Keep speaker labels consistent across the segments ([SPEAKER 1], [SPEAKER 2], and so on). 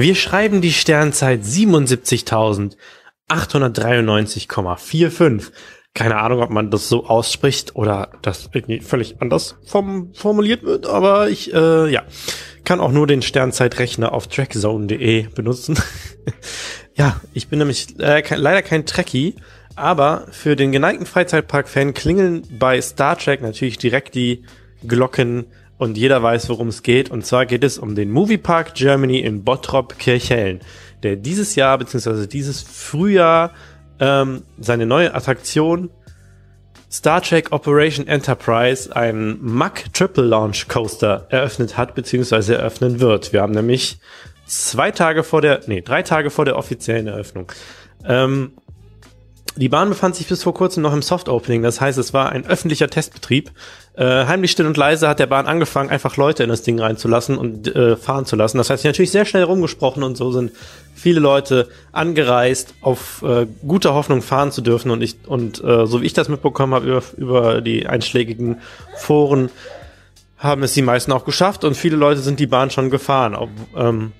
[SPEAKER 1] Wir schreiben die Sternzeit 77.893,45. Keine Ahnung, ob man das so ausspricht oder das irgendwie völlig anders vom, formuliert wird, aber ich, äh, ja, kann auch nur den Sternzeitrechner auf trackzone.de benutzen. ja, ich bin nämlich äh, kein, leider kein Trekkie, aber für den geneigten Freizeitpark-Fan klingeln bei Star Trek natürlich direkt die Glocken und jeder weiß, worum es geht. Und zwar geht es um den Moviepark Germany in Bottrop Kirchhellen, der dieses Jahr bzw. dieses Frühjahr ähm, seine neue Attraktion Star Trek Operation Enterprise, ein Mack Triple Launch Coaster, eröffnet hat bzw. eröffnen wird. Wir haben nämlich zwei Tage vor der, nee, drei Tage vor der offiziellen Eröffnung. Ähm, die Bahn befand sich bis vor kurzem noch im Soft Opening, das heißt, es war ein öffentlicher Testbetrieb. Äh, heimlich still und leise hat der Bahn angefangen, einfach Leute in das Ding reinzulassen und äh, fahren zu lassen. Das heißt, natürlich sehr schnell rumgesprochen und so sind viele Leute angereist, auf äh, gute Hoffnung fahren zu dürfen. Und ich und äh, so wie ich das mitbekommen habe über, über die einschlägigen Foren, haben es die meisten auch geschafft und viele Leute sind die Bahn schon gefahren. Ob, ähm,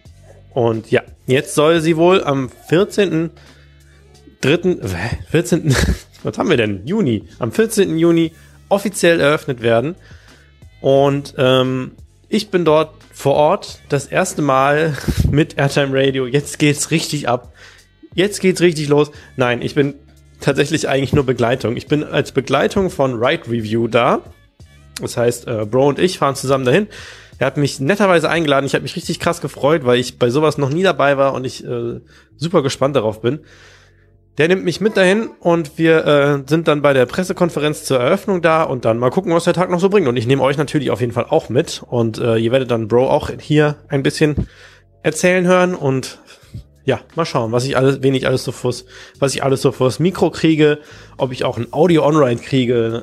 [SPEAKER 1] und ja, jetzt soll sie wohl am 14 dritten, 14. was haben wir denn? Juni. Am 14. Juni offiziell eröffnet werden. Und ähm, ich bin dort vor Ort das erste Mal mit Airtime Radio. Jetzt geht's richtig ab. Jetzt geht's richtig los. Nein, ich bin tatsächlich eigentlich nur Begleitung. Ich bin als Begleitung von Ride Review da. Das heißt, äh, Bro und ich fahren zusammen dahin. Er hat mich netterweise eingeladen. Ich habe mich richtig krass gefreut, weil ich bei sowas noch nie dabei war und ich äh, super gespannt darauf bin. Der nimmt mich mit dahin und wir äh, sind dann bei der Pressekonferenz zur Eröffnung da und dann mal gucken, was der Tag noch so bringt. Und ich nehme euch natürlich auf jeden Fall auch mit und äh, ihr werdet dann Bro auch hier ein bisschen erzählen hören und ja, mal schauen, was ich alles, wen ich alles so fürs, was ich alles so fürs Mikro kriege, ob ich auch ein Audio On-Ride kriege.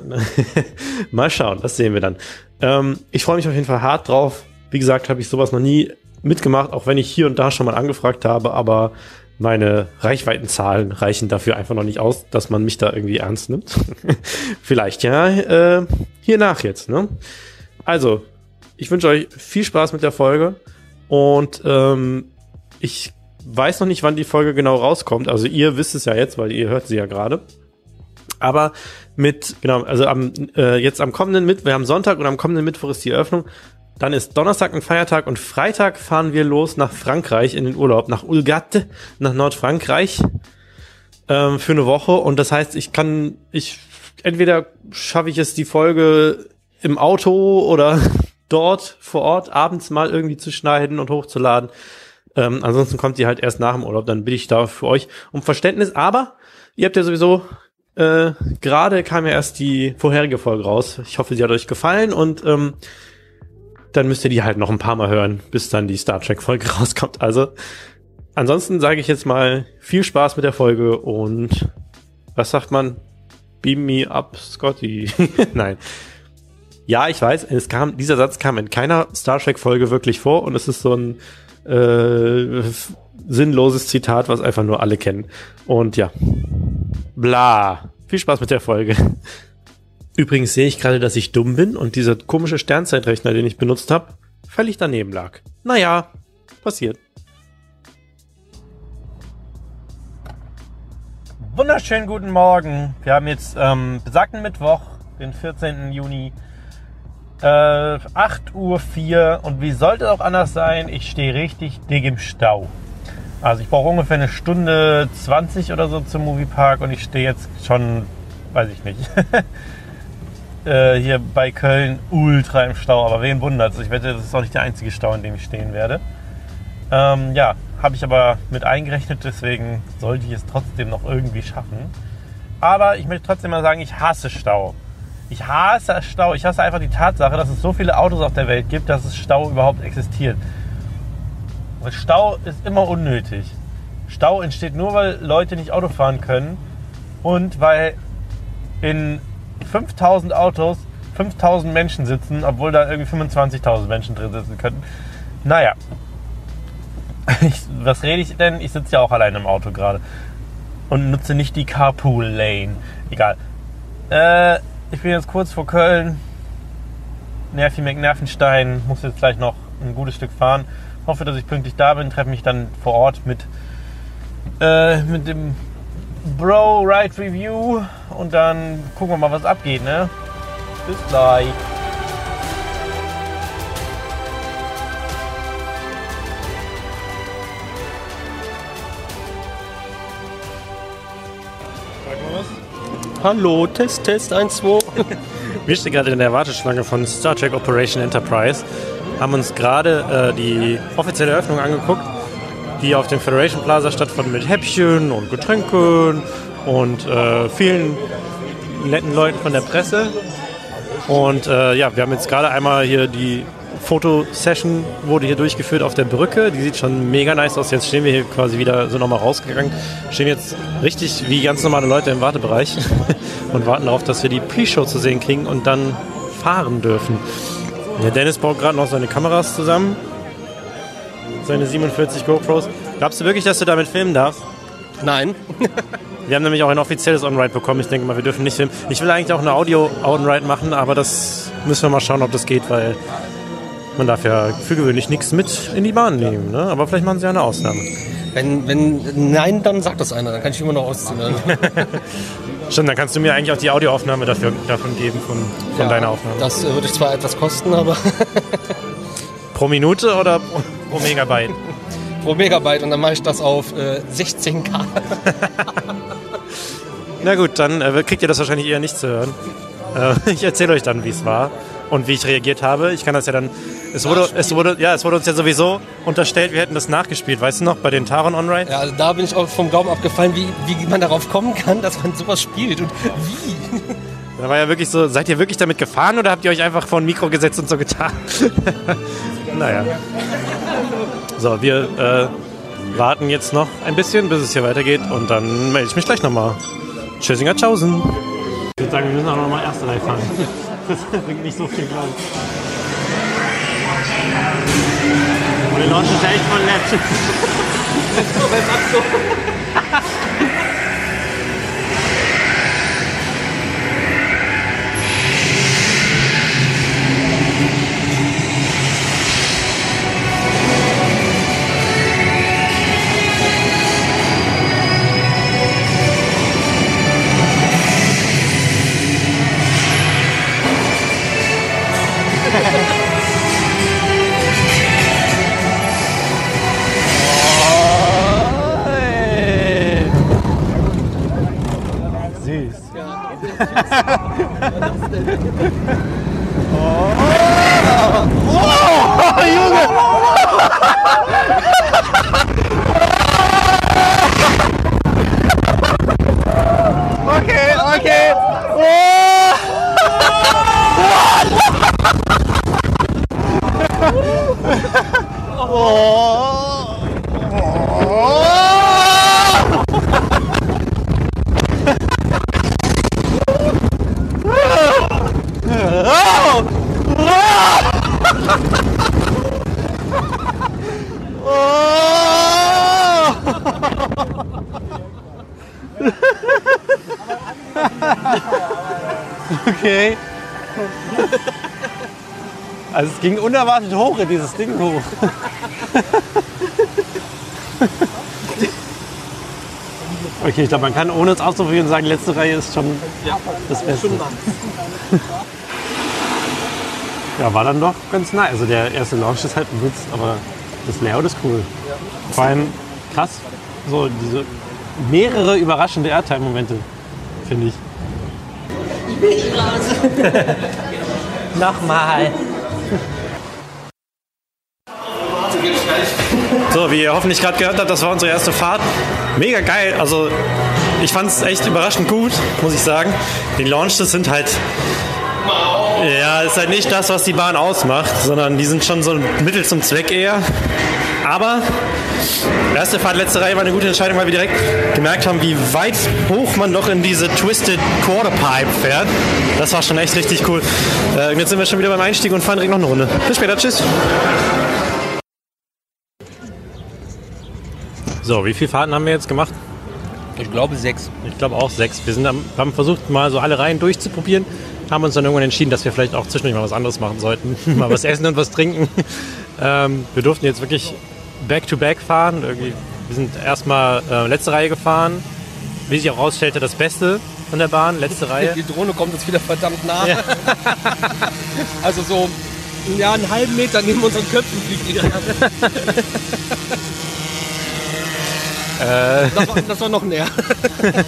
[SPEAKER 1] mal schauen, das sehen wir dann. Ähm, ich freue mich auf jeden Fall hart drauf. Wie gesagt, habe ich sowas noch nie mitgemacht, auch wenn ich hier und da schon mal angefragt habe, aber meine Reichweitenzahlen reichen dafür einfach noch nicht aus, dass man mich da irgendwie ernst nimmt. Vielleicht ja äh, hier nach jetzt. Ne? Also, ich wünsche euch viel Spaß mit der Folge und ähm, ich weiß noch nicht, wann die Folge genau rauskommt. Also ihr wisst es ja jetzt, weil ihr hört sie ja gerade. Aber mit, genau, also am, äh, jetzt am kommenden Mittwoch, wir haben Sonntag und am kommenden Mittwoch ist die Eröffnung. Dann ist Donnerstag ein Feiertag und Freitag fahren wir los nach Frankreich in den Urlaub, nach Ulgat, nach Nordfrankreich ähm, für eine Woche. Und das heißt, ich kann, ich entweder schaffe ich es, die Folge im Auto oder dort vor Ort abends mal irgendwie zu schneiden und hochzuladen. Ähm, ansonsten kommt die halt erst nach dem Urlaub. Dann bitte ich da für euch um Verständnis. Aber ihr habt ja sowieso äh, gerade kam ja erst die vorherige Folge raus. Ich hoffe, sie hat euch gefallen und ähm, dann müsst ihr die halt noch ein paar Mal hören, bis dann die Star Trek Folge rauskommt. Also ansonsten sage ich jetzt mal viel Spaß mit der Folge und was sagt man? Beam me up, Scotty. Nein. Ja, ich weiß, es kam, dieser Satz kam in keiner Star Trek Folge wirklich vor und es ist so ein äh, sinnloses Zitat, was einfach nur alle kennen. Und ja, bla. Viel Spaß mit der Folge. Übrigens sehe ich gerade, dass ich dumm bin und dieser komische Sternzeitrechner, den ich benutzt habe, völlig daneben lag. Naja, passiert. Wunderschönen guten Morgen. Wir haben jetzt ähm, besagten Mittwoch, den 14. Juni, äh, 8.04 Uhr und wie sollte es auch anders sein? Ich stehe richtig dick im Stau. Also ich brauche ungefähr eine Stunde 20 oder so zum Moviepark und ich stehe jetzt schon, weiß ich nicht, äh, hier bei Köln ultra im Stau. Aber wen wundert es? Ich wette, das ist auch nicht der einzige Stau, in dem ich stehen werde. Ähm, ja, habe ich aber mit eingerechnet, deswegen sollte ich es trotzdem noch irgendwie schaffen. Aber ich möchte trotzdem mal sagen, ich hasse Stau. Ich hasse Stau. Ich hasse einfach die Tatsache, dass es so viele Autos auf der Welt gibt, dass es Stau überhaupt existiert. Und Stau ist immer unnötig. Stau entsteht nur, weil Leute nicht Auto fahren können und weil in 5000 Autos 5000 Menschen sitzen, obwohl da irgendwie 25.000 Menschen drin sitzen könnten. Naja, ich, was rede ich denn? Ich sitze ja auch allein im Auto gerade und nutze nicht die Carpool Lane. Egal. Äh, ich bin jetzt kurz vor Köln. Nervi McNervenstein. Muss jetzt gleich noch ein gutes Stück fahren. hoffe, dass ich pünktlich da bin, treffe mich dann vor Ort mit, äh, mit dem Bro Ride Review und dann gucken wir mal, was abgeht, ne? Bis gleich.
[SPEAKER 2] Hallo, Test, Test, 1, 2.
[SPEAKER 1] Wir stehen gerade in der Warteschlange von Star Trek Operation Enterprise, haben uns gerade äh, die offizielle Eröffnung angeguckt, die auf dem Federation Plaza stattfand mit Häppchen und Getränken und äh, vielen netten Leuten von der Presse. Und äh, ja, wir haben jetzt gerade einmal hier die Fotosession wurde hier durchgeführt auf der Brücke. Die sieht schon mega nice aus. Jetzt stehen wir hier quasi wieder so nochmal rausgegangen. Stehen jetzt richtig wie ganz normale Leute im Wartebereich und warten darauf, dass wir die Pre-Show zu sehen kriegen und dann fahren dürfen. Der Dennis baut gerade noch seine Kameras zusammen. Seine 47 GoPros. Glaubst du wirklich, dass du damit filmen darfst?
[SPEAKER 2] Nein.
[SPEAKER 1] Wir haben nämlich auch ein offizielles On-Ride bekommen. Ich denke mal, wir dürfen nicht filmen. Ich will eigentlich auch eine Audio-On-Ride machen, aber das müssen wir mal schauen, ob das geht, weil man darf ja für gewöhnlich nichts mit in die Bahn nehmen. Ne? Aber vielleicht machen sie ja eine Ausnahme.
[SPEAKER 2] Wenn, wenn nein, dann sagt das einer. Dann kann ich immer noch ausziehen.
[SPEAKER 1] Stimmt, dann kannst du mir eigentlich auch die Audioaufnahme dafür, davon geben, von, von
[SPEAKER 2] Ja,
[SPEAKER 1] deiner Aufnahme.
[SPEAKER 2] Das äh, würde ich zwar etwas kosten, aber
[SPEAKER 1] Pro Minute oder pro, pro Megabyte?
[SPEAKER 2] pro Megabyte und dann mache ich das auf äh, 16K.
[SPEAKER 1] Na gut, dann äh, kriegt ihr das wahrscheinlich eher nicht zu hören. Äh, ich erzähle euch dann, wie es war und wie ich reagiert habe. Ich kann das ja dann. Es wurde, es wurde, ja, es wurde uns ja sowieso unterstellt, wir hätten das nachgespielt. Weißt du noch, bei den Taron On-Ride?
[SPEAKER 2] Ja, also da bin ich auch vom Glauben abgefallen, wie, wie man darauf kommen kann, dass man sowas spielt und wie.
[SPEAKER 1] Da war ja wirklich so, seid ihr wirklich damit gefahren oder habt ihr euch einfach vor ein Mikro gesetzt und so getan? Naja. So, wir äh, warten jetzt noch ein bisschen, bis es hier weitergeht und dann melde ich mich gleich nochmal. Tschüssinger Tschaußen. Ich würde sagen, wir müssen auch nochmal erste Reihe fahren. Das bringt nicht so viel, glaube ich. Und der Launch ist echt voll nett. Süß. Okay, Okay. Also es ging unerwartet hoch in dieses Ding hoch. Okay, ich glaube, man kann ohne es auszuprobieren sagen, letzte Reihe ist schon das Beste. Ja, war dann doch ganz nice. Also der erste Launch ist halt ein Witz, aber das Layout ist cool. Vor allem krass, so diese mehrere überraschende Airtime-Momente, finde ich.
[SPEAKER 2] Nochmal.
[SPEAKER 1] So, wie ihr hoffentlich gerade gehört habt, das war unsere erste Fahrt. Mega geil. Also ich fand es echt überraschend gut, muss ich sagen. Die Launches sind halt. Ja, ist halt nicht das, was die Bahn ausmacht, sondern die sind schon so ein Mittel zum Zweck eher. Aber erste Fahrt, letzte Reihe war eine gute Entscheidung, weil wir direkt gemerkt haben, wie weit hoch man doch in diese Twisted Quarter Pipe fährt. Das war schon echt richtig cool. Äh, jetzt sind wir schon wieder beim Einstieg und fahren direkt noch eine Runde. Bis später, tschüss. So, wie viele Fahrten haben wir jetzt gemacht?
[SPEAKER 2] Ich glaube sechs.
[SPEAKER 1] Ich glaube auch sechs. Wir sind am, haben versucht, mal so alle Reihen durchzuprobieren, haben uns dann irgendwann entschieden, dass wir vielleicht auch zwischendurch mal was anderes machen sollten. mal was essen und was trinken. Ähm, wir durften jetzt wirklich back-to-back fahren. Irgendwie, wir sind erstmal äh, letzte Reihe gefahren. Wie sich auch rausstellte, das Beste von der Bahn, letzte Reihe.
[SPEAKER 2] Die Drohne kommt uns wieder verdammt nah.
[SPEAKER 1] Ja.
[SPEAKER 2] Also so ja, einen halben Meter neben unseren Köpfen fliegt die gerade.
[SPEAKER 1] Äh,
[SPEAKER 2] Das war, das war noch näher.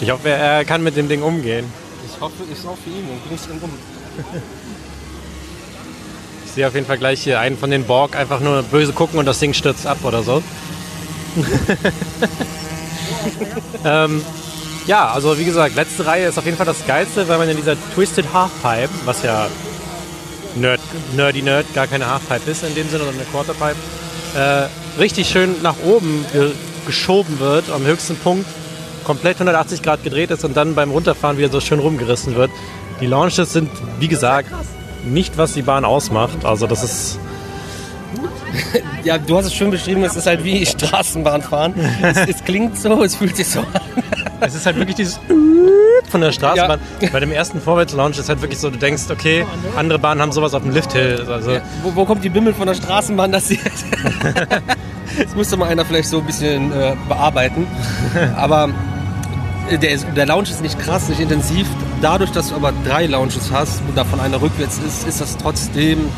[SPEAKER 1] ich hoffe, er kann mit dem Ding umgehen.
[SPEAKER 2] Ich hoffe, ich für ihn und bring's ihn um.
[SPEAKER 1] Ich sehe auf jeden Fall gleich hier einen von den Borg einfach nur böse gucken und das Ding stürzt ab oder so. ähm, ja, also wie gesagt, letzte Reihe ist auf jeden Fall das Geilste, weil man in dieser Twisted Halfpipe, was ja Nerd, Nerdy Nerd gar keine Halfpipe ist in dem Sinne, sondern eine Quarterpipe, äh, richtig schön nach oben ge geschoben wird, am höchsten Punkt komplett 180 Grad gedreht ist und dann beim Runterfahren wieder so schön rumgerissen wird. Die Launches sind, wie gesagt, nicht, was die Bahn ausmacht. Also das ist
[SPEAKER 2] Ja, du hast es schön beschrieben, es ist halt wie Straßenbahn fahren. es, es klingt so, es fühlt sich so an.
[SPEAKER 1] Es ist halt wirklich dieses von der Straßenbahn. Bei dem ersten Vorwärts-Launch ist halt wirklich so, du denkst, okay, andere Bahnen haben sowas auf dem Lifthill. Also,
[SPEAKER 2] Ja, wo, wo kommt die Bimmel von der Straßenbahn, dass sie. das müsste mal einer vielleicht so ein bisschen äh, bearbeiten. Aber äh, der, der Lounge ist nicht krass, nicht intensiv. Dadurch, dass du aber drei Lounges hast und davon einer rückwärts ist, ist das trotzdem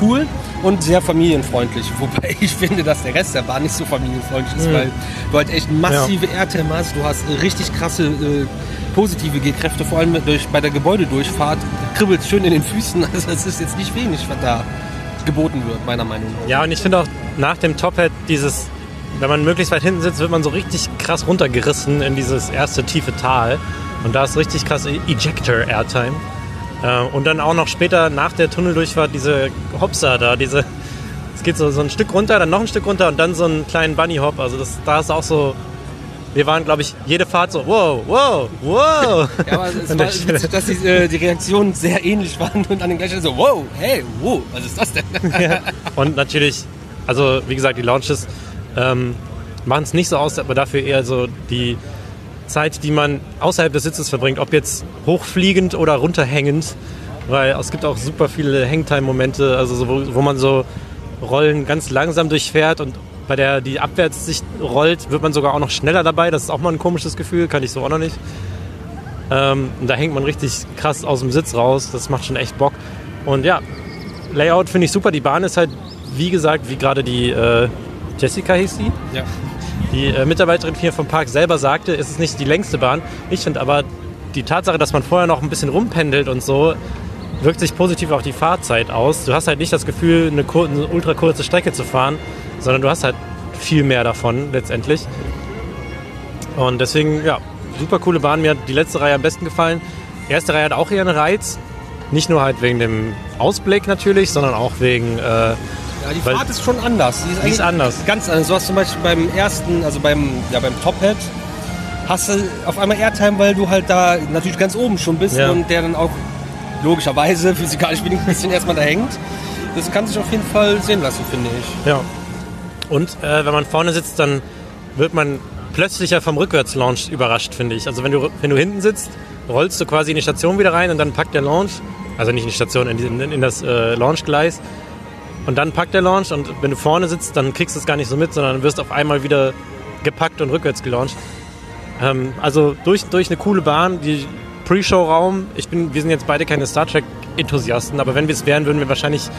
[SPEAKER 2] cool und sehr familienfreundlich. Wobei ich finde, dass der Rest der Bahn nicht so familienfreundlich ist, weil du halt echt massive Airtime hast. Du hast äh, richtig krasse äh, positive G-Kräfte, vor allem durch, bei der Gebäudedurchfahrt. Kribbelt schön in den Füßen. Also es ist jetzt nicht wenig, was da geboten wird, meiner Meinung nach.
[SPEAKER 1] ja, und ich finde auch nach dem Tophead dieses, wenn man möglichst weit hinten sitzt, wird man so richtig krass runtergerissen in dieses erste tiefe Tal. Und da ist richtig krass Ejector Airtime. Äh, und dann auch noch später nach der Tunneldurchfahrt diese Hopser da, diese. Es geht so, so ein Stück runter, dann noch ein Stück runter und dann so einen kleinen Bunny Hop. Also das, da ist auch so. Wir waren, glaube ich, jede Fahrt so, wow, wow, wow.
[SPEAKER 2] Ja, aber es war witzig, dass die, äh, die Reaktionen sehr ähnlich waren und an den gleichen so, wow, hey, wow, was ist das denn?
[SPEAKER 1] Und natürlich, also wie gesagt, die Launches ähm, machen es nicht so aus, aber dafür eher so die Zeit, die man außerhalb des Sitzes verbringt, ob jetzt hochfliegend oder runterhängend, weil es gibt auch super viele Hangtime-Momente, also so, wo, wo man so Rollen ganz langsam durchfährt und bei der die Abwärtssicht rollt, wird man sogar auch noch schneller dabei. Das ist auch mal ein komisches Gefühl, kann ich so auch noch nicht. Ähm, da hängt man richtig krass aus dem Sitz raus. Das macht schon echt Bock. Und ja, Layout finde ich super. Die Bahn ist halt, wie gesagt, wie gerade die äh, Jessica hieß sie,
[SPEAKER 2] Ja.
[SPEAKER 1] die äh, Mitarbeiterin hier vom Park selber sagte, ist es nicht die längste Bahn. Ich finde aber die Tatsache, dass man vorher noch ein bisschen rumpendelt und so, wirkt sich positiv auf die Fahrzeit aus. Du hast halt nicht das Gefühl, eine, kur eine ultra kurze Strecke zu fahren, sondern du hast halt viel mehr davon letztendlich. Und deswegen, ja, super coole Bahn. Mir hat die letzte Reihe am besten gefallen. Die erste Reihe hat auch ihren Reiz. Nicht nur halt wegen dem Ausblick natürlich, sondern auch wegen, äh,
[SPEAKER 2] Ja, die Fahrt ist schon anders. Die ist,
[SPEAKER 1] die ist anders.
[SPEAKER 2] Ganz anders. Du hast zum Beispiel beim ersten, also beim, ja, beim Tophead, hast du auf einmal Airtime, weil du halt da natürlich ganz oben schon bist
[SPEAKER 1] Ja.
[SPEAKER 2] und der dann auch logischerweise physikalisch ein bisschen erstmal da hängt. Das kann sich auf jeden Fall sehen lassen, finde ich.
[SPEAKER 1] Ja. Und äh, wenn man vorne sitzt, dann wird man plötzlicher vom Rückwärts-Launch überrascht, finde ich. Also wenn du, wenn du hinten sitzt, rollst du quasi in die Station wieder rein und dann packt der Launch, also nicht in die Station, in, in, in das äh, Launchgleis. Und dann packt der Launch und wenn du vorne sitzt, dann kriegst du es gar nicht so mit, sondern wirst auf einmal wieder gepackt und rückwärts gelauncht. Ähm, also durch, durch eine coole Bahn, die Pre-Show-Raum, wir sind jetzt beide keine Star Trek-Enthusiasten, aber wenn wir es wären, würden wir wahrscheinlich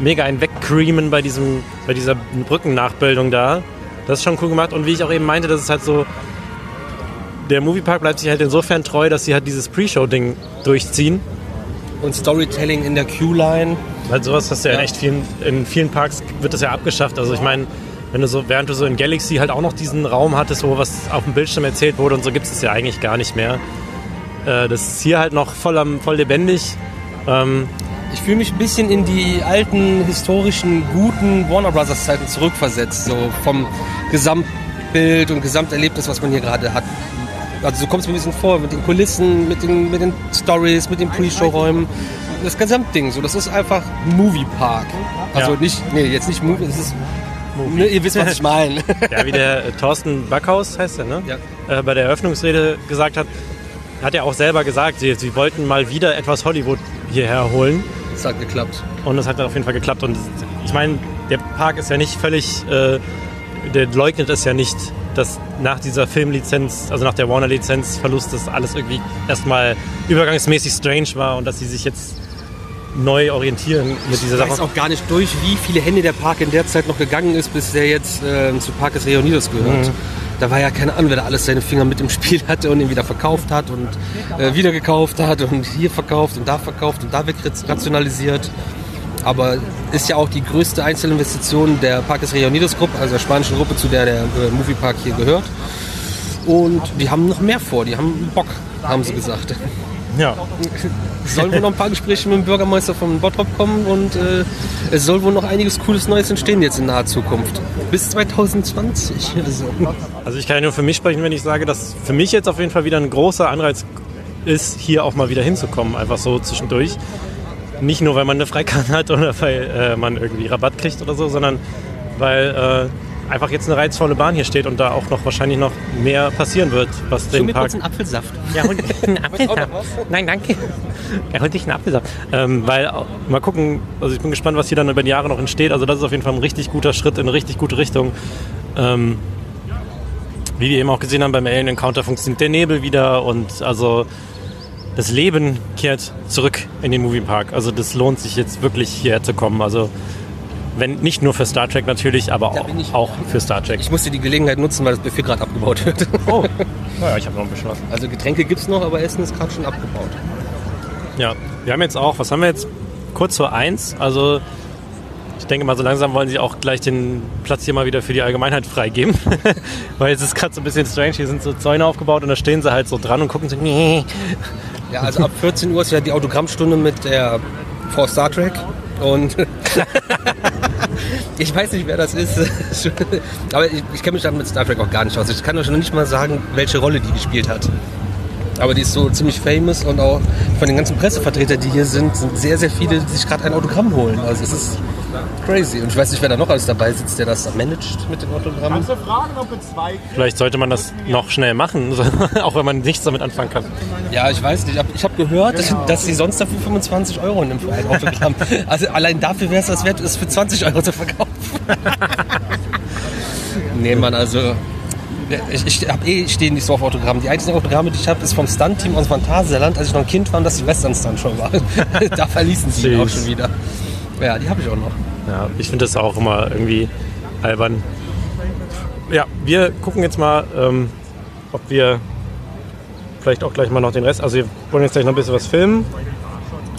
[SPEAKER 1] mega einen wegcreamen bei, diesem, bei dieser Brückennachbildung da. Das ist schon cool gemacht. Und wie ich auch eben meinte, das ist halt so, der Moviepark bleibt sich halt insofern treu, dass sie halt dieses Pre-Show-Ding durchziehen.
[SPEAKER 2] Und Storytelling in der Q-Line.
[SPEAKER 1] Weil sowas hast du ja, in
[SPEAKER 2] Ja.
[SPEAKER 1] echt vielen, in vielen Parks wird das ja abgeschafft. Also ich meine, wenn du so, während du so in Galaxy halt auch noch diesen Raum hattest, wo was auf dem Bildschirm erzählt wurde und so gibt es ja eigentlich gar nicht mehr. Äh, das ist hier halt noch voll, am, voll lebendig. Ähm,
[SPEAKER 2] Ich fühle mich ein bisschen in die alten, historischen, guten Warner Brothers Zeiten zurückversetzt, so vom Gesamtbild und Gesamterlebnis, was man hier gerade hat. Also so kommt es mir ein bisschen vor, mit den Kulissen, mit den, mit den Stories, mit den Pre-Show-Räumen. Das Gesamtding, so, das ist einfach Movie Park. Also
[SPEAKER 1] Ja.
[SPEAKER 2] nicht, nee, jetzt nicht Movie, es ist, ne, ihr wisst, was ich meine.
[SPEAKER 1] ja, wie der äh, Thorsten Backhaus heißt er, ne?
[SPEAKER 2] Ja.
[SPEAKER 1] Äh, bei der Eröffnungsrede gesagt hat, hat er auch selber gesagt, sie, sie wollten mal wieder etwas Hollywood hierher holen.
[SPEAKER 2] Es hat geklappt.
[SPEAKER 1] Und es hat auf jeden Fall geklappt. Und ich meine, der Park ist ja nicht völlig, äh, der leugnet es ja nicht, dass nach dieser Filmlizenz, also nach der Warner-Lizenz-Verlust, das alles irgendwie erstmal übergangsmäßig strange war und dass sie sich jetzt neu orientieren mit dieser
[SPEAKER 2] Ich weiß
[SPEAKER 1] Sache.
[SPEAKER 2] auch gar nicht durch, wie viele Hände der Park in der Zeit noch gegangen ist, bis der jetzt äh, zu Parques Reunidos gehört. Da war ja keine Ahnung, wer da alles seine Finger mit im Spiel hatte und ihn wieder verkauft hat und äh, wieder gekauft hat und hier verkauft und da verkauft und da wegrationalisiert. Aber ist ja auch die größte Einzelinvestition der Parques Reunidos Gruppe, also der spanischen Gruppe, zu der der äh, Moviepark hier gehört. Und die haben noch mehr vor, die haben Bock, haben sie gesagt.
[SPEAKER 1] Ja.
[SPEAKER 2] Es sollen wohl noch ein paar Gespräche mit dem Bürgermeister von Bottrop kommen und äh, es soll wohl noch einiges Cooles Neues entstehen jetzt in naher Zukunft. Bis 2020. Also.
[SPEAKER 1] Also ich kann ja nur für mich sprechen, wenn ich sage, dass für mich jetzt auf jeden Fall wieder ein großer Anreiz ist, hier auch mal wieder hinzukommen, einfach so zwischendurch. Nicht nur, weil man eine Freikarte hat oder weil äh, man irgendwie Rabatt kriegt oder so, sondern weil äh, einfach jetzt eine reizvolle Bahn hier steht und da auch noch wahrscheinlich noch mehr passieren wird, was den
[SPEAKER 2] mir
[SPEAKER 1] Park...
[SPEAKER 2] kurz einen Apfelsaft.
[SPEAKER 1] Ja, hol einen Apfelsaft. Nein, danke. Er holt sich einen Apfelsaft. Ähm, weil, mal gucken, also ich bin gespannt, was hier dann über die Jahre noch entsteht. Also das ist auf jeden Fall ein richtig guter Schritt in eine richtig gute Richtung. Ähm, wie wir eben auch gesehen haben beim Alien Encounter funktioniert der Nebel wieder und also das Leben kehrt zurück in den Moviepark. Also das lohnt sich jetzt wirklich hierher zu kommen. Also wenn nicht nur für Star Trek natürlich, aber auch, auch für Star Trek.
[SPEAKER 2] Ich musste die Gelegenheit nutzen, weil das Buffet gerade abgebaut wird.
[SPEAKER 1] Oh, naja, ich habe noch ein bisschen was.
[SPEAKER 2] Also Getränke gibt es noch, aber Essen ist gerade schon abgebaut.
[SPEAKER 1] Ja, wir haben jetzt auch, was haben wir jetzt? Kurz vor eins. Also ich denke mal, so langsam wollen sie auch gleich den Platz hier mal wieder für die Allgemeinheit freigeben. Weil es ist gerade so ein bisschen strange. Hier sind so Zäune aufgebaut und da stehen sie halt so dran und gucken so, nee.
[SPEAKER 2] Ja, also ab 14 Uhr ist ja die Autogrammstunde mit der vor Star Trek. Und ich weiß nicht, wer das ist. Aber ich, ich kenne mich dann mit Star Trek auch gar nicht aus. Ich kann euch noch nicht mal sagen, welche Rolle die gespielt hat. Aber die ist so ziemlich famous und auch von den ganzen Pressevertretern, die hier sind, sind sehr, sehr viele, die sich gerade ein Autogramm holen. Also es ist crazy. Und ich weiß nicht, wer da noch alles dabei sitzt, der das managt mit den Autogrammen.
[SPEAKER 1] Vielleicht sollte man das noch schnell machen, auch wenn man nichts damit anfangen kann.
[SPEAKER 2] Ja, ich weiß nicht. Ich habe ich hab gehört, dass, dass sie sonst dafür 25 Euro nimmt für ein Autogramm. Also allein dafür wäre es das wert, es für 20 Euro zu verkaufen. nee, Mann, also ich, ich habe eh stehen nicht so auf Autogramm. Die einzigen Autogramme, die ich habe, ist vom Stunt-Team aus Phantasialand, als ich noch ein Kind war und das die Western-Stunt schon war. da verließen sie ihn auch schon wieder. Ja, die habe ich auch noch.
[SPEAKER 1] Ja, ich finde das auch immer irgendwie albern. Ja, wir gucken jetzt mal, ähm, ob wir vielleicht auch gleich mal noch den Rest. Also wir wollen jetzt gleich noch ein bisschen was filmen.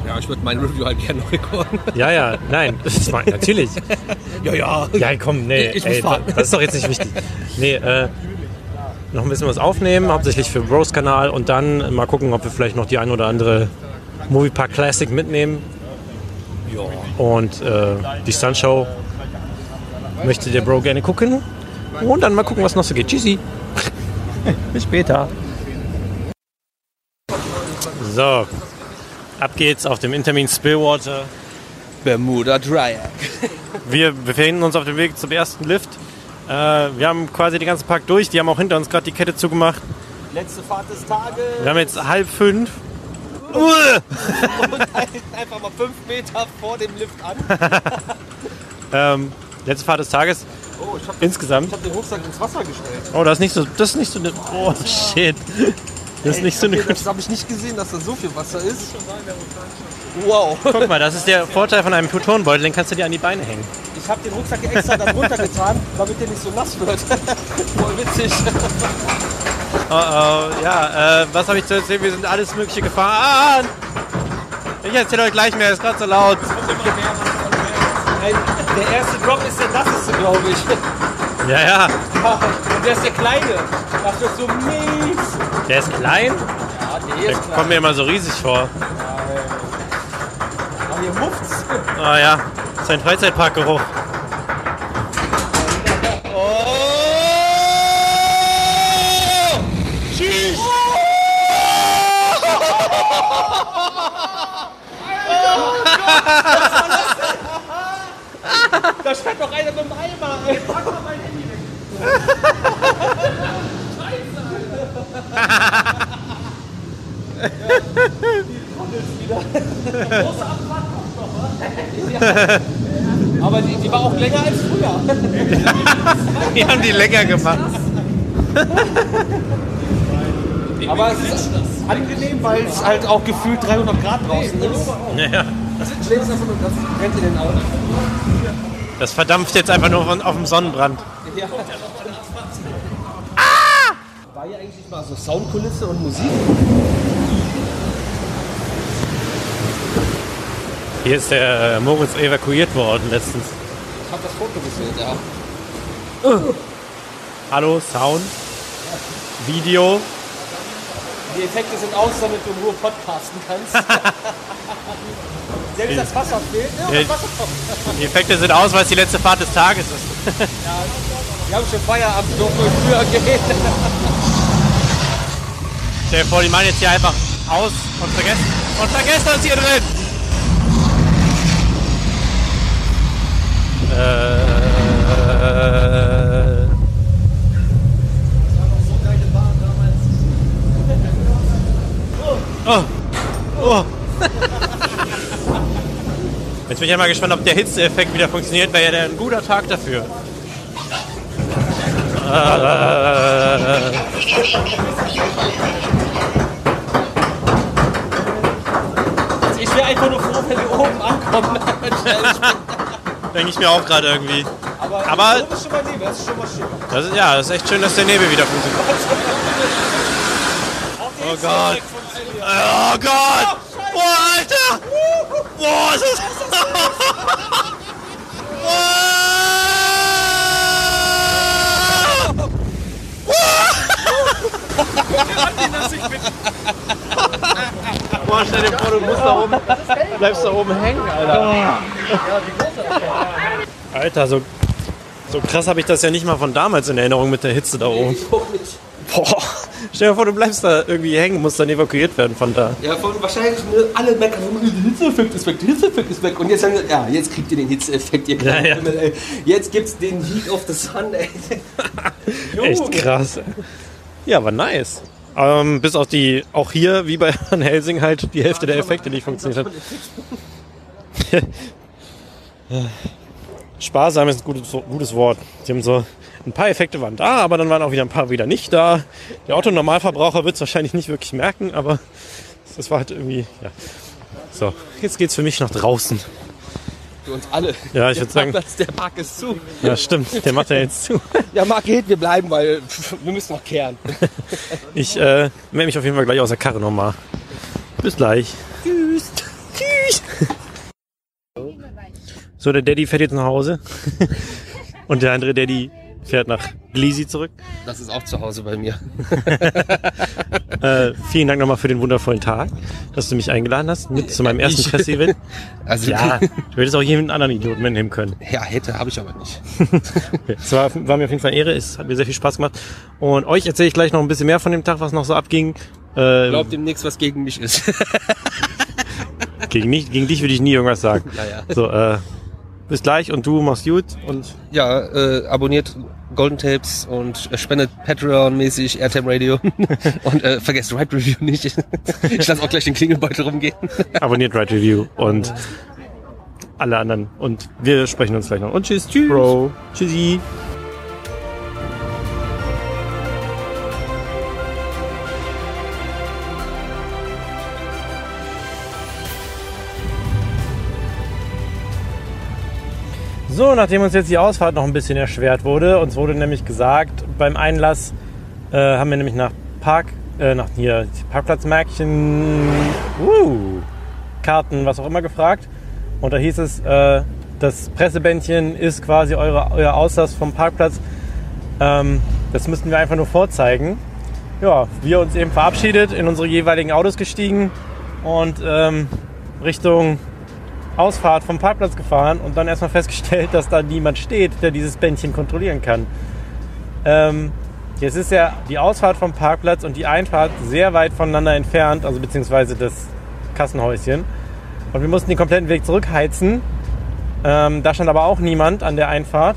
[SPEAKER 2] Ja, ich würde mein Review halt gerne noch recorden.
[SPEAKER 1] Ja, ja, nein, das ist mein, natürlich.
[SPEAKER 2] ja, ja.
[SPEAKER 1] Ja, komm, nee,
[SPEAKER 2] Ich muss
[SPEAKER 1] ey,
[SPEAKER 2] fahren.
[SPEAKER 1] das ist doch jetzt nicht wichtig. Nee, äh, noch ein bisschen was aufnehmen, hauptsächlich für Bros Kanal und dann mal gucken, ob wir vielleicht noch die ein oder andere Moviepark Classic mitnehmen. Und äh, die Stunt-Show möchte der Bro gerne gucken. Und dann mal gucken, was noch so geht. Tschüssi. Bis später. So, ab geht's auf dem Intermin Spillwater.
[SPEAKER 2] Bermuda Dreieck.
[SPEAKER 1] Wir befinden uns auf dem Weg zum ersten Lift. Äh, wir haben quasi den ganzen Park durch. Die haben auch hinter uns gerade die Kette zugemacht.
[SPEAKER 2] Letzte Fahrt des Tages.
[SPEAKER 1] Wir haben jetzt halb fünf.
[SPEAKER 2] Einfach mal fünf Meter vor dem Lift an.
[SPEAKER 1] Ähm, letzte Fahrt des Tages.
[SPEAKER 2] Oh, ich habe
[SPEAKER 1] Insgesamt.
[SPEAKER 2] hab den Rucksack ins Wasser gestellt.
[SPEAKER 1] Oh, das ist nicht so. Das ist nicht so eine. Oh shit. Das ist nicht so eine
[SPEAKER 2] Okay, das habe ich nicht gesehen, dass da so viel Wasser ist. Wow.
[SPEAKER 1] Guck mal, das ist der Vorteil von einem Plutonbeutel, den kannst du dir an die Beine hängen.
[SPEAKER 2] Ich habe den Rucksack extra da drunter getan, damit der nicht so nass wird. Voll witzig.
[SPEAKER 1] Oh, oh, ja, äh, was habe ich zu erzählen? Wir sind alles Mögliche gefahren. Ich erzähle euch gleich mehr, ist gerade so laut.
[SPEAKER 2] Der erste Drop ist der nasseste, glaube ich.
[SPEAKER 1] Ja, ja,
[SPEAKER 2] Und der ist der kleine. Das wird so mies.
[SPEAKER 1] der ist klein.
[SPEAKER 2] Ja, der
[SPEAKER 1] Der
[SPEAKER 2] ist klein.
[SPEAKER 1] kommt mir immer so riesig vor.
[SPEAKER 2] Aber hier muft's.
[SPEAKER 1] Ah ja, sein Freizeitparkgeruch.
[SPEAKER 2] Da stand doch einer mit dem Eimer. Ey, pack mal mein Handy weg. Scheiße. Die Trottel wieder. Große Abfahrt kommt noch. Aber die, die war auch länger als früher.
[SPEAKER 1] Die haben die länger gemacht.
[SPEAKER 2] Aber es ist angenehm, weil es halt auch gefühlt 300 Grad draußen ist.
[SPEAKER 1] Ja.
[SPEAKER 2] Das ist einfach nur das brennt in den Augen.
[SPEAKER 1] Das verdampft jetzt einfach nur von, auf dem Sonnenbrand.
[SPEAKER 2] Ja. War hier eigentlich mal so Soundkulisse und Musik?
[SPEAKER 1] Hier ist der äh, Moritz evakuiert worden letztens.
[SPEAKER 2] Ich habe das Foto gesehen, ja.
[SPEAKER 1] Hallo, Sound, Video.
[SPEAKER 2] Die Effekte sind aus, damit du in Ruhe podcasten kannst. Selbst das Wasser fehlt. Ja,
[SPEAKER 1] Ja.
[SPEAKER 2] das Wasser kommt.
[SPEAKER 1] Die Effekte sind aus, weil es die letzte Fahrt des Tages ist.
[SPEAKER 2] Wir haben schon Feierabend, dürfen wir früher gehen.
[SPEAKER 1] Stell dir vor, die machen jetzt hier einfach aus und vergessen, und vergessen uns hier drin. Äh, oh. Oh. Jetzt bin ich ja mal gespannt, ob der Hitzeeffekt wieder funktioniert. Wäre ja der ein guter Tag dafür.
[SPEAKER 2] Ich wäre einfach nur froh, wenn wir oben ankommen.
[SPEAKER 1] Denke ich mir auch gerade irgendwie.
[SPEAKER 2] Aber,
[SPEAKER 1] Aber-
[SPEAKER 2] ist schon mal Nebel, das ist schon mal schick.
[SPEAKER 1] Das ist, ja, das ist echt schön, dass der Nebel wieder funktioniert. Oh Gott. Oh Gott! Boah, Alter! Boah, ist das... Boah, stell dir vor, du musst da oben, bleibst da oben hängen, Alter. Alter, so, so krass habe ich das ja nicht mal von damals in Erinnerung mit der Hitze da oben. Boah, stell dir vor, du bleibst da irgendwie hängen, musst dann evakuiert werden von da.
[SPEAKER 2] Ja, von wahrscheinlich ne, alle meckern, der Hitzeeffekt ist weg, der Hitzeeffekt ist weg. Und jetzt sagen wir, ja, jetzt kriegt ihr den Hitzeeffekt, ihr kleinen
[SPEAKER 1] Ja, ja.
[SPEAKER 2] Himmel, ey. Jetzt gibt's den Heat of the Sun, ey.
[SPEAKER 1] Echt krass. Ja, war nice. Ähm, bis auf die, auch hier, wie bei Van Helsing, halt die Hälfte der Effekte nicht funktioniert hat. Sparsam ist ein gutes, gutes Wort. Die haben so, ein paar Effekte waren da, aber dann waren auch wieder ein paar wieder nicht da. Der Otto-Normalverbraucher wird es wahrscheinlich nicht wirklich merken, aber das war halt irgendwie, ja. So, jetzt geht's für mich nach draußen.
[SPEAKER 2] Für uns alle.
[SPEAKER 1] Ja, ich würde sagen,
[SPEAKER 2] der Park ist zu.
[SPEAKER 1] ja stimmt, der macht ja jetzt zu.
[SPEAKER 2] Ja, Marc geht, wir bleiben, weil pff, wir müssen noch kehren.
[SPEAKER 1] Ich äh, melde mich auf jeden Fall gleich aus der Karre nochmal. Bis gleich. Tschüss. Tschüss. So, der Daddy fährt jetzt nach Hause. Und der andere Daddy fährt nach Glisi zurück.
[SPEAKER 2] Das ist auch zu Hause bei mir.
[SPEAKER 1] Äh, vielen Dank nochmal für den wundervollen Tag, dass du mich eingeladen hast mit zu meinem ersten Presseevent.
[SPEAKER 2] Also,
[SPEAKER 1] Ja, du hättest auch jeden anderen Idioten mitnehmen können.
[SPEAKER 2] ja hätte, habe ich aber nicht.
[SPEAKER 1] Es war, war mir auf jeden Fall eine Ehre, es hat mir sehr viel Spaß gemacht. Und euch erzähle ich gleich noch ein bisschen mehr von dem Tag, was noch so abging. Äh,
[SPEAKER 2] Glaubt demnächst, was gegen mich ist.
[SPEAKER 1] gegen, mich, gegen dich würde ich nie irgendwas sagen.
[SPEAKER 2] Ja, ja.
[SPEAKER 1] So, äh, bis gleich und du machst gut und
[SPEAKER 2] Ja, äh, abonniert Golden Tapes und äh, spendet Patreon-mäßig Airtime Radio. und äh, vergesst Right Review nicht. ich lasse auch gleich den Klingelbeutel rumgehen.
[SPEAKER 1] abonniert Right Review und alle anderen. Und wir sprechen uns gleich noch. Und tschüss, tschüss. Bro. Tschüssi. So, nachdem uns jetzt die Ausfahrt noch ein bisschen erschwert wurde, uns wurde nämlich gesagt, beim Einlass äh, haben wir nämlich nach Park, äh, nach hier Parkplatzmärkchen, uh, Karten, was auch immer gefragt. Und da hieß es, äh, das Pressebändchen ist quasi eure, euer Auslass vom Parkplatz. Ähm, das müssten wir einfach nur vorzeigen. Ja, wir uns eben verabschiedet, in unsere jeweiligen Autos gestiegen und ähm, Richtung Ausfahrt vom Parkplatz gefahren und dann erstmal festgestellt, dass da niemand steht, der dieses Bändchen kontrollieren kann. Ähm, jetzt ist ja die Ausfahrt vom Parkplatz und die Einfahrt sehr weit voneinander entfernt, also beziehungsweise das Kassenhäuschen. Und wir mussten den kompletten Weg zurückheizen. Ähm, da stand aber auch niemand an der Einfahrt.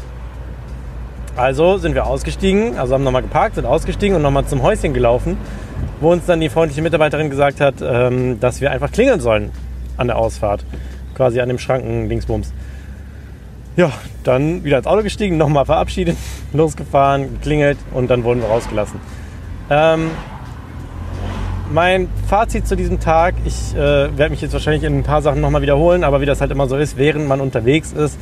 [SPEAKER 1] Also sind wir ausgestiegen, also haben nochmal geparkt, sind ausgestiegen und nochmal zum Häuschen gelaufen, wo uns dann die freundliche Mitarbeiterin gesagt hat, ähm, dass wir einfach klingeln sollen an der Ausfahrt. Quasi an dem Schranken Dingsbums. Ja, dann wieder ins Auto gestiegen, nochmal verabschiedet, losgefahren, geklingelt und dann wurden wir rausgelassen. Ähm, mein Fazit zu diesem Tag, ich äh, werde mich jetzt wahrscheinlich in ein paar Sachen nochmal wiederholen, aber wie das halt immer so ist, während man unterwegs ist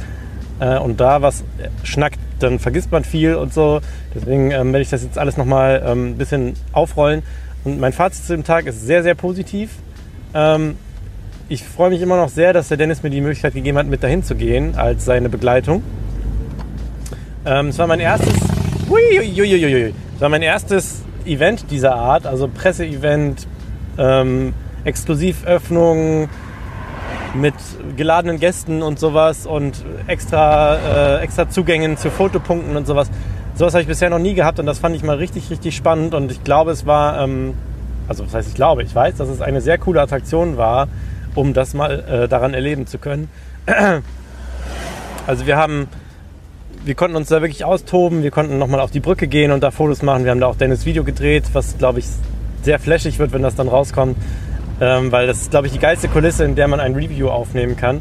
[SPEAKER 1] äh, und da was schnackt, dann vergisst man viel und so. Deswegen ähm, werde ich das jetzt alles nochmal ähm, ein bisschen aufrollen. Und mein Fazit zu dem Tag ist sehr, sehr positiv. Ähm, ich freue mich immer noch sehr, dass der Dennis mir die Möglichkeit gegeben hat, mit dahin zu gehen als seine Begleitung. Ähm, es war mein erstes, es war mein erstes Event dieser Art, also Presseevent, ähm, Exklusivöffnung mit geladenen Gästen und sowas und extra, äh, extra Zugängen zu Fotopunkten und sowas. Sowas habe ich bisher noch nie gehabt und das fand ich mal richtig, richtig spannend und ich glaube, es war, ähm, also was heißt ich glaube, ich weiß, dass es eine sehr coole Attraktion war, um das mal äh, daran erleben zu können. Also wir haben, wir konnten uns da wirklich austoben, wir konnten nochmal auf die Brücke gehen und da Fotos machen. Wir haben da auch Dennis Video gedreht, was glaube ich sehr flashig wird, wenn das dann rauskommt. Ähm, weil das ist, glaube ich, die geilste Kulisse, in der man ein Review aufnehmen kann.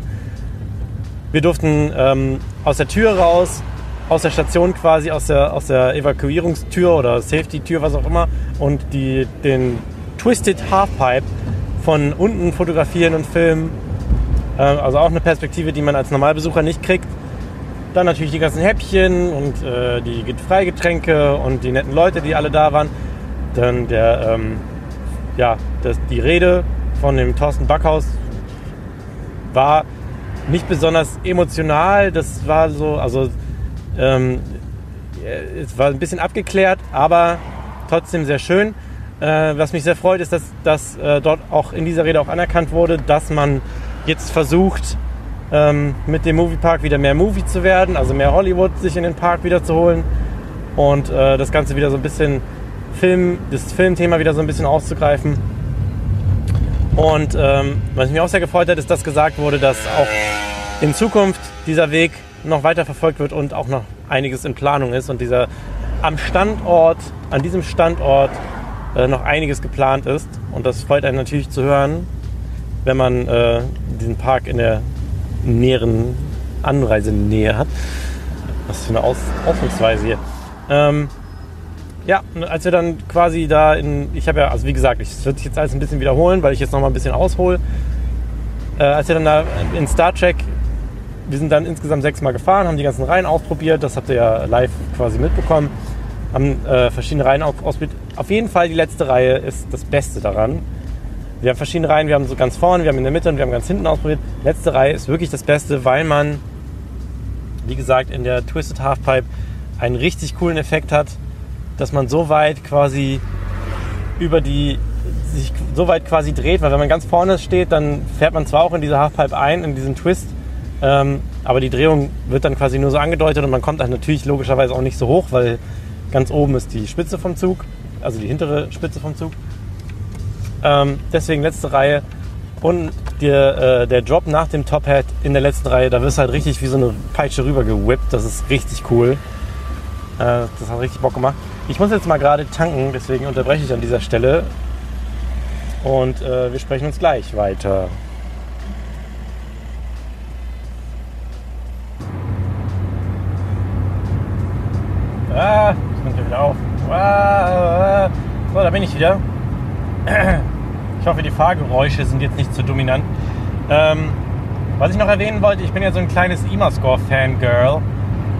[SPEAKER 1] Wir durften ähm, aus der Tür raus, aus der Station quasi, aus der, aus der Evakuierungstür oder Safety-Tür, was auch immer, und die, den Twisted Halfpipe von unten fotografieren und filmen. Äh, also auch eine Perspektive, die man als Normalbesucher nicht kriegt. Dann natürlich die ganzen Häppchen und äh, die Freigetränke und die netten Leute, die alle da waren. Dann der, ähm, ja, das, die Rede von dem Thorsten Backhaus war nicht besonders emotional. Das war so, also ähm, es war ein bisschen abgeklärt, aber trotzdem sehr schön. Äh, was mich sehr freut, ist, dass, dass äh, dort auch in dieser Rede auch anerkannt wurde, dass man jetzt versucht, ähm, mit dem Moviepark wieder mehr Movie zu werden, also mehr Hollywood sich in den Park wieder zu holen und äh, das Ganze wieder so ein bisschen Film, das Filmthema wieder so ein bisschen auszugreifen. Und ähm, was mich auch sehr gefreut hat, ist, dass gesagt wurde, dass auch in Zukunft dieser Weg noch weiter verfolgt wird und auch noch einiges in Planung ist und dieser am Standort, an diesem Standort äh, noch einiges geplant ist. Und das freut einen natürlich zu hören, wenn man äh, diesen Park in der näheren Anreisenähe hat. Was für eine Aus Ausdrucksweise hier. Ähm, ja, als wir dann quasi da in, ich habe ja, also wie gesagt, ich würde jetzt alles ein bisschen wiederholen, weil ich jetzt noch mal ein bisschen aushole. Äh, als wir dann da in Star Trek, wir sind dann insgesamt sechsmal gefahren, haben die ganzen Reihen ausprobiert, das habt ihr ja live quasi mitbekommen haben äh, verschiedene Reihen ausprobiert. Auf jeden Fall die letzte Reihe ist das Beste daran. Wir haben verschiedene Reihen, wir haben so ganz vorne, wir haben in der Mitte und wir haben ganz hinten ausprobiert. Letzte Reihe ist wirklich das Beste, weil man, wie gesagt, in der Twisted Halfpipe einen richtig coolen Effekt hat, dass man so weit quasi über die sich so weit quasi dreht, weil wenn man ganz vorne steht, dann fährt man zwar auch in diese Halfpipe ein, in diesen Twist, ähm, aber die Drehung wird dann quasi nur so angedeutet und man kommt dann natürlich logischerweise auch nicht so hoch, weil Ganz oben ist die Spitze vom Zug, also die hintere Spitze vom Zug. Ähm, deswegen letzte Reihe. Und der, äh, der Drop nach dem Top Hat in der letzten Reihe, da wirst du halt richtig wie so eine Peitsche rüber gewippt. Das ist richtig cool. Äh, das hat richtig Bock gemacht. Ich muss jetzt mal gerade tanken, deswegen unterbreche ich an dieser Stelle. Und äh, wir sprechen uns gleich weiter. Ah, nimmt er wieder auf. Ah, so, da bin ich wieder. Ich hoffe, die Fahrgeräusche sind jetzt nicht zu dominant. Ähm, was ich noch erwähnen wollte, ich bin ja so ein kleines Imascore-Fangirl.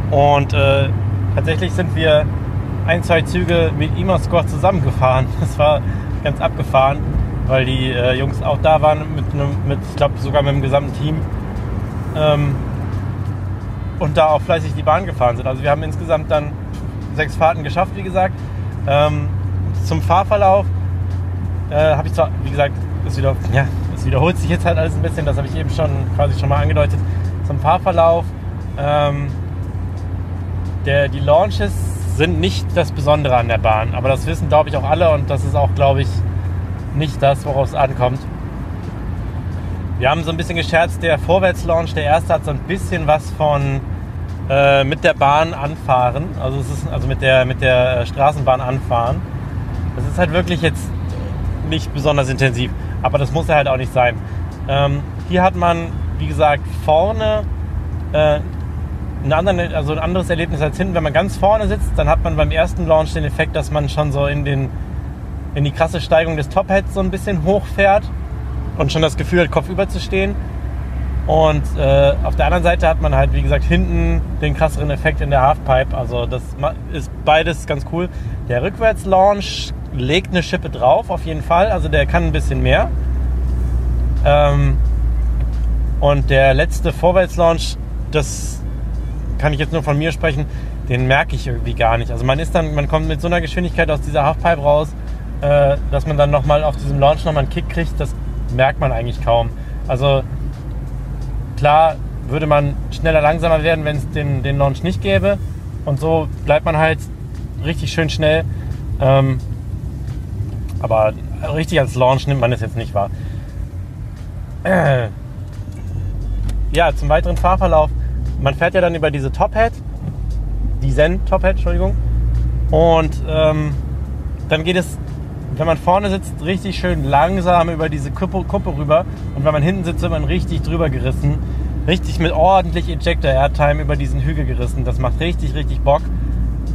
[SPEAKER 1] Und äh, tatsächlich sind wir ein, zwei Züge mit Imascore zusammengefahren. Das war ganz abgefahren, weil die äh, Jungs auch da waren, mit, mit ich glaube sogar mit dem gesamten Team. Ähm, und da auch fleißig die Bahn gefahren sind. Also wir haben insgesamt dann sechs Fahrten geschafft, wie gesagt. Ähm, zum Fahrverlauf äh, habe ich zwar, wie gesagt, es, wieder, ja, wiederholt sich jetzt halt alles ein bisschen, das habe ich eben schon quasi schon mal angedeutet. Zum Fahrverlauf, ähm, der, die Launches sind nicht das Besondere an der Bahn, aber das wissen, glaube ich, auch alle und das ist auch, glaube ich, nicht das, worauf es ankommt. Wir haben so ein bisschen gescherzt, der Vorwärtslaunch, der erste hat so ein bisschen was von äh, mit der Bahn anfahren. Also es ist also mit der mit der Straßenbahn anfahren. Das ist halt wirklich jetzt nicht besonders intensiv, aber das muss ja halt auch nicht sein. Ähm, hier hat man wie gesagt, vorne äh, ein, anderen, also ein anderes Erlebnis als hinten. Wenn man ganz vorne sitzt, dann hat man beim ersten Launch den Effekt, dass man schon so in, den, in die krasse Steigung des Top-Heads so ein bisschen hochfährt und schon das Gefühl hat, kopfüber zu stehen. Und äh, auf der anderen Seite hat man halt, wie gesagt, hinten den krasseren Effekt in der Halfpipe. Also das ist beides ganz cool. Der Rückwärts-Launch legt eine Schippe drauf, auf jeden Fall. Also der kann ein bisschen mehr. Ähm, und der letzte Vorwärts-Launch, das kann ich jetzt nur von mir sprechen, den merke ich irgendwie gar nicht. Also man ist dann, man kommt mit so einer Geschwindigkeit aus dieser Halfpipe raus, äh, dass man dann nochmal auf diesem Launch nochmal einen Kick kriegt, das merkt man eigentlich kaum. Also Klar würde man schneller, langsamer werden, wenn es den, den Launch nicht gäbe. Und so bleibt man halt richtig schön schnell. Ähm, aber richtig als Launch nimmt man es jetzt nicht wahr. Äh, ja, zum weiteren Fahrverlauf. Man fährt ja dann über diese Top Hat, die Zen Top Hat, Entschuldigung. Und ähm, dann geht es wenn man vorne sitzt, richtig schön langsam über diese Kuppe, Kuppe rüber. Und wenn man hinten sitzt, wird man richtig drüber gerissen. Richtig mit ordentlich Ejector Airtime über diesen Hügel gerissen. Das macht richtig, richtig Bock.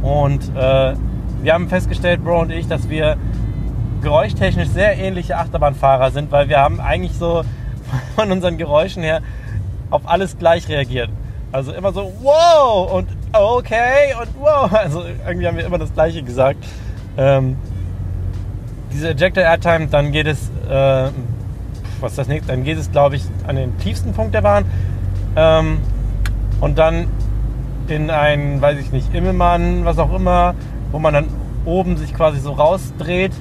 [SPEAKER 1] Und äh, wir haben festgestellt, Bro und ich, dass wir geräuschtechnisch sehr ähnliche Achterbahnfahrer sind, weil wir haben eigentlich so von unseren Geräuschen her auf alles gleich reagiert. Also immer so, wow und okay und wow. Also irgendwie haben wir immer das Gleiche gesagt. Ähm, diese Ejector Airtime, dann geht es, äh, was das nächste? Dann geht es, glaube ich, an den tiefsten Punkt der Bahn. Ähm, und dann in ein, weiß ich nicht, Immelmann, was auch immer, wo man dann oben sich quasi so rausdreht.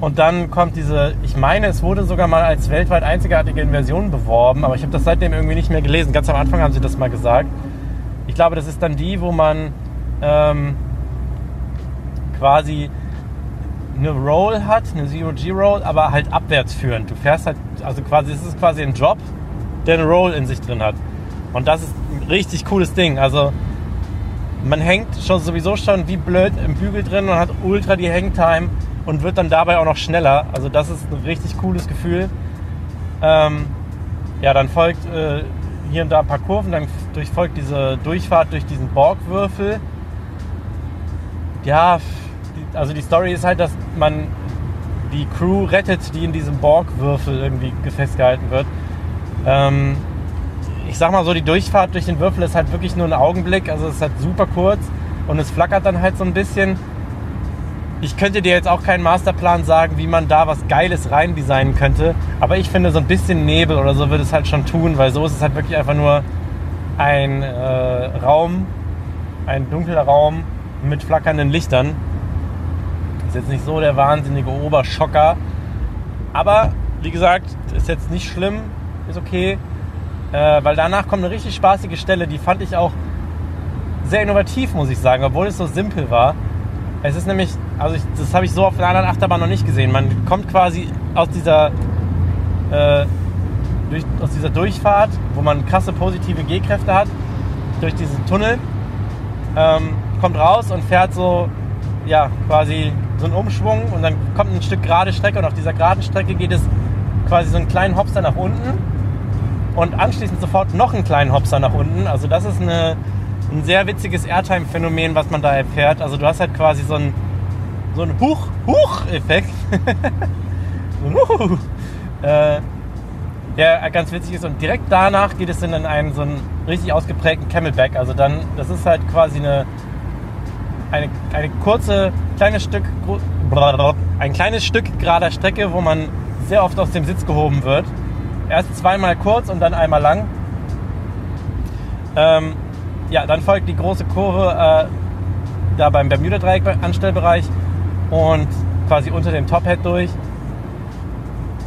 [SPEAKER 1] Und dann kommt diese, ich meine, es wurde sogar mal als weltweit einzigartige Inversion beworben, aber ich habe das seitdem irgendwie nicht mehr gelesen. Ganz am Anfang haben sie das mal gesagt. Ich glaube, das ist dann die, wo man ähm, quasi eine Roll hat, eine Zero-G-Roll, aber halt abwärts führend. Du fährst halt, also quasi, es ist quasi ein Drop, der eine Roll in sich drin hat. Und das ist ein richtig cooles Ding. Also man hängt schon sowieso schon wie blöd im Bügel drin und hat ultra die Hangtime und wird dann dabei auch noch schneller. Also das ist ein richtig cooles Gefühl. Ähm, ja, dann folgt äh, hier und da ein paar Kurven, dann folgt diese Durchfahrt durch diesen Borgwürfel. Ja, also die Story ist halt, dass man die Crew rettet, die in diesem Borgwürfel irgendwie festgehalten wird. Ähm, ich sag mal so, die Durchfahrt durch den Würfel ist halt wirklich nur ein Augenblick, also es ist halt super kurz und es flackert dann halt so ein bisschen. Ich könnte dir jetzt auch keinen Masterplan sagen, wie man da was Geiles rein designen könnte, aber ich finde, so ein bisschen Nebel oder so würde es halt schon tun, weil so ist es halt wirklich einfach nur ein äh, Raum, ein dunkler Raum mit flackernden Lichtern ist jetzt nicht so der wahnsinnige Oberschocker. Aber wie gesagt, ist jetzt nicht schlimm, ist okay. Äh, weil danach kommt eine richtig spaßige Stelle, die fand ich auch sehr innovativ, muss ich sagen, obwohl es so simpel war. Es ist nämlich, also ich, das habe ich so auf einer anderen Achterbahn noch nicht gesehen. Man kommt quasi aus dieser, äh, durch, aus dieser Durchfahrt, wo man krasse positive G-Kräfte hat, durch diesen Tunnel, ähm, kommt raus und fährt so, ja, quasi so einen Umschwung und dann kommt ein Stück gerade Strecke und auf dieser geraden Strecke geht es quasi so einen kleinen Hopser nach unten und anschließend sofort noch einen kleinen Hopser nach unten. Also das ist eine, ein sehr witziges Airtime-Phänomen, was man da erfährt. Also du hast halt quasi so einen, so einen Huch-Huch-Effekt. so äh, der ganz witzig ist. Und direkt danach geht es dann in einen so einen richtig ausgeprägten Camelback. Also dann, das ist halt quasi eine eine, eine kurze, kleines Stück, ein kleines Stück gerader Strecke, wo man sehr oft aus dem Sitz gehoben wird. Erst zweimal kurz und dann einmal lang. Ähm, ja, dann folgt die große Kurve äh, da beim Bermuda-Dreieck-Anstellbereich und quasi unter dem Top-Head durch.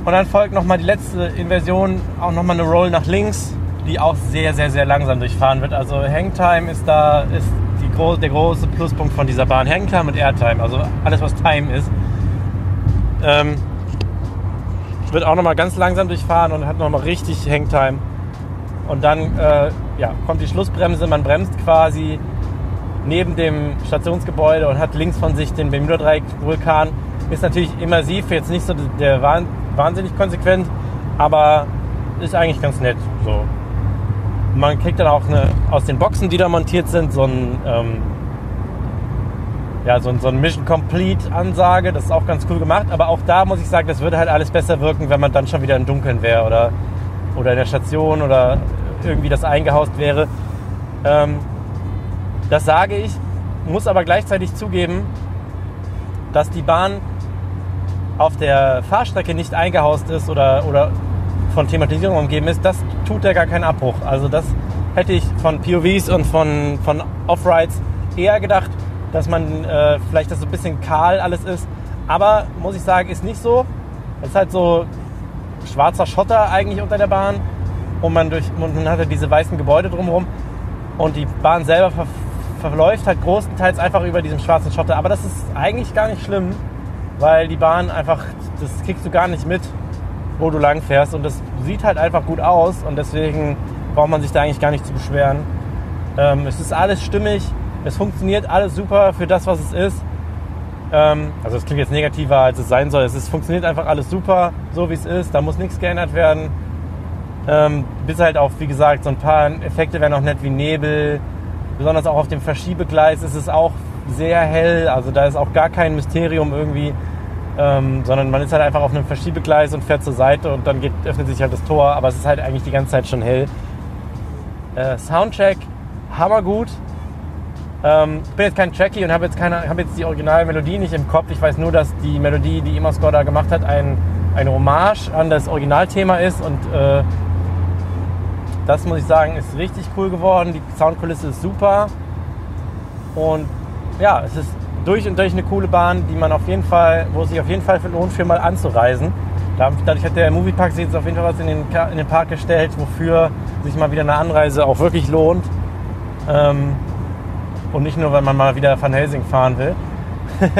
[SPEAKER 1] Und dann folgt nochmal die letzte Inversion, auch nochmal eine Roll nach links, die auch sehr, sehr, sehr langsam durchfahren wird. Also Hangtime ist da, ist gro der große Pluspunkt von dieser Bahn. Hangtime und Airtime, also alles, was Time ist. Ähm, wird auch nochmal ganz langsam durchfahren und hat nochmal richtig Hangtime. Und dann äh, ja, kommt die Schlussbremse, man bremst quasi neben dem Stationsgebäude und hat links von sich den Bermuda-Dreieck-Vulkan. Ist natürlich immersiv, jetzt nicht so der wahnsinnig konsequent, aber ist eigentlich ganz nett. So. Man kriegt dann auch eine, aus den Boxen, die da montiert sind, so ein, ähm, ja, so, so ein Mission Complete Ansage. Das ist auch ganz cool gemacht. Aber auch da muss ich sagen, das würde halt alles besser wirken, wenn man dann schon wieder im Dunkeln wäre oder, oder in der Station oder irgendwie das eingehaust wäre. Ähm, das sage ich, muss aber gleichzeitig zugeben, dass die Bahn auf der Fahrstrecke nicht eingehaust ist oder, oder von Thematisierung umgeben ist, das tut ja gar keinen Abbruch. Also das hätte ich von POVs und von, von Off-Rides eher gedacht, dass man äh, vielleicht das so ein bisschen kahl alles ist. Aber muss ich sagen, ist nicht so. Es ist halt so schwarzer Schotter eigentlich unter der Bahn und man, durch, und man hat halt diese weißen Gebäude drumherum und die Bahn selber ver, verläuft halt großenteils einfach über diesem schwarzen Schotter. Aber das ist eigentlich gar nicht schlimm, weil die Bahn einfach, das kriegst du gar nicht mit, wo du lang fährst und das sieht halt einfach gut aus und deswegen braucht man sich da eigentlich gar nicht zu beschweren. Ähm, es ist alles stimmig, es funktioniert alles super für das, was es ist. Ähm, also es klingt jetzt negativer, als es sein soll. Es ist, funktioniert einfach alles super, so wie es ist. Da muss nichts geändert werden. Ähm, bis halt auf, wie gesagt, so ein paar Effekte wären auch nett wie Nebel. Besonders auch auf dem Verschiebegleis ist es auch sehr hell. Also da ist auch gar kein Mysterium irgendwie. Ähm, sondern man ist halt einfach auf einem Verschiebegleis und fährt zur Seite und dann geht, öffnet sich halt das Tor. Aber es ist halt eigentlich die ganze Zeit schon hell. Äh, Soundtrack, hammergut. Ähm, ich bin jetzt kein Trackie und habe jetzt, hab jetzt die Originalmelodie nicht im Kopf. Ich weiß nur, dass die Melodie, die Imascore da gemacht hat, ein, eine Hommage an das Originalthema ist. Und äh, das muss ich sagen, ist richtig cool geworden. Die Soundkulisse ist super. Und ja, es ist durch und durch eine coole Bahn, die man auf jeden Fall, wo es sich auf jeden Fall lohnt, für mal anzureisen. Da- Dadurch hat der Moviepark jetzt auf jeden Fall was in den, in den Park gestellt, wofür sich mal wieder eine Anreise auch wirklich lohnt. Ähm, und nicht nur, weil man mal wieder Van Helsing fahren will.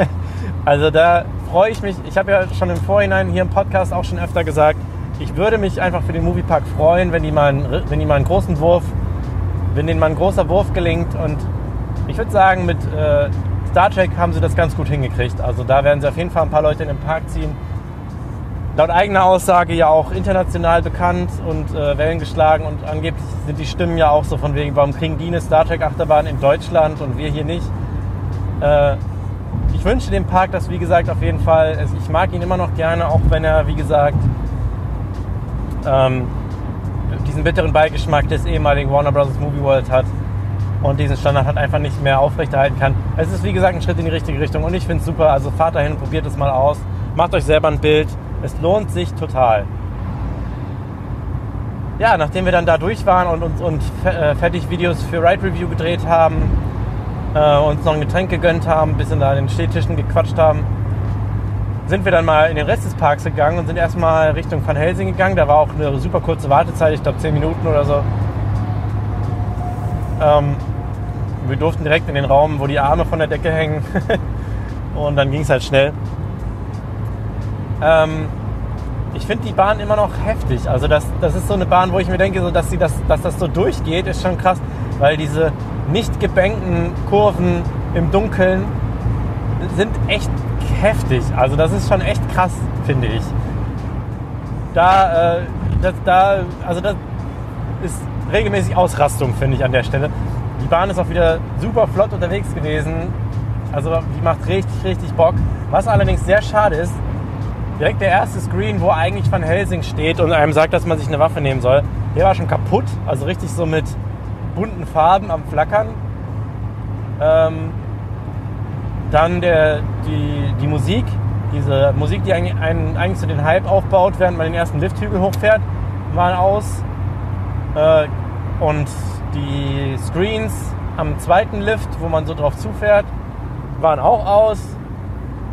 [SPEAKER 1] also da freue ich mich. Ich habe ja schon im Vorhinein hier im Podcast auch schon öfter gesagt, ich würde mich einfach für den Moviepark freuen, wenn die mal einen, wenn die mal einen großen Wurf, wenn denen mal ein großer Wurf gelingt. Und ich würde sagen, mit äh, Star Trek haben sie das ganz gut hingekriegt. Also da werden sie auf jeden Fall ein paar Leute in den Park ziehen. Laut eigener Aussage ja auch international bekannt und äh, Wellen geschlagen und angeblich sind die Stimmen ja auch so von wegen, warum kriegen die eine Star Trek Achterbahn in Deutschland und wir hier nicht. Äh, ich wünsche dem Park das, wie gesagt, auf jeden Fall. Ich mag ihn immer noch gerne, auch wenn er, wie gesagt, ähm, diesen bitteren Beigeschmack des ehemaligen Warner Bros. Movie World hat und diesen Standard halt einfach nicht mehr aufrechterhalten kann. Es ist, wie gesagt, ein Schritt in die richtige Richtung und ich finde es super. Also fahrt dahin, probiert es mal aus, macht euch selber ein Bild. Es lohnt sich total. Ja, nachdem wir dann da durch waren und uns und, äh, fertig Videos für Ride Review gedreht haben, äh, uns noch ein Getränk gegönnt haben, ein bisschen da an den Stehtischen gequatscht haben, sind wir dann mal in den Rest des Parks gegangen und sind erstmal Richtung Van Helsing gegangen. Da war auch eine super kurze Wartezeit, ich glaube 10 Minuten oder so. Ähm, wir durften direkt in den Raum, wo die Arme von der Decke hängen. und dann ging es halt schnell. Ähm, ich finde die Bahn immer noch heftig. Also das, das ist so eine Bahn, wo ich mir denke, so, dass, sie das, dass das so durchgeht, ist schon krass. Weil diese nicht gebänkten Kurven im Dunkeln sind echt heftig. Also das ist schon echt krass, finde ich. Da, äh, das, da, also das ist regelmäßig Ausrastung, finde ich an der Stelle. Die Bahn ist auch wieder super flott unterwegs gewesen. Also die macht richtig, richtig Bock. Was allerdings sehr schade ist, direkt der erste Screen, wo eigentlich Van Helsing steht und einem sagt, dass man sich eine Waffe nehmen soll, der war schon kaputt. Also richtig so mit bunten Farben am Flackern. Ähm, dann der, die, die Musik, diese Musik, die eigentlich, einen, eigentlich so den Hype aufbaut, während man den ersten Lifthügel hochfährt, waren aus. Äh, und die Screens am zweiten Lift, wo man so drauf zufährt, waren auch aus.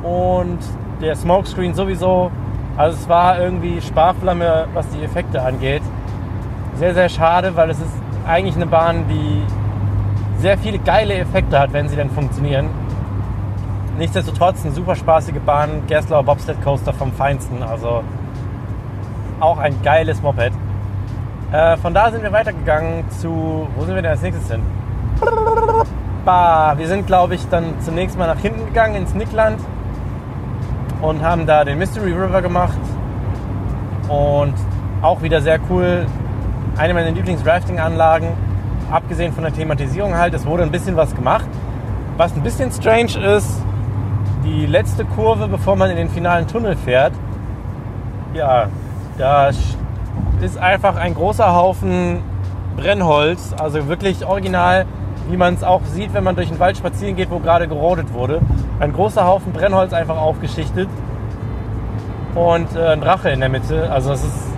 [SPEAKER 1] Und der Smokescreen sowieso. Also es war irgendwie Sparflamme, was die Effekte angeht. Sehr, sehr schade, weil es ist eigentlich eine Bahn, die sehr viele geile Effekte hat, wenn sie denn funktionieren. Nichtsdestotrotz eine super spaßige Bahn, Gerslauer Bobsled Coaster vom Feinsten. Also auch ein geiles Moped. Äh, von da sind wir weitergegangen zu. Wo sind wir denn als nächstes hin? Bah, wir sind, glaube ich, dann zunächst mal nach hinten gegangen ins Nickland und haben da den Mystery River gemacht. Und auch wieder sehr cool. eine meiner Lieblings-Rafting-Anlagen. Abgesehen von der Thematisierung halt, es wurde ein bisschen was gemacht. Was ein bisschen strange ist, die letzte Kurve, bevor man in den finalen Tunnel fährt, ja, da ist einfach ein großer Haufen Brennholz, also wirklich original, wie man es auch sieht, wenn man durch den Wald spazieren geht, wo gerade gerodet wurde. Ein großer Haufen Brennholz einfach aufgeschichtet und äh, ein Drache in der Mitte. Also es ist,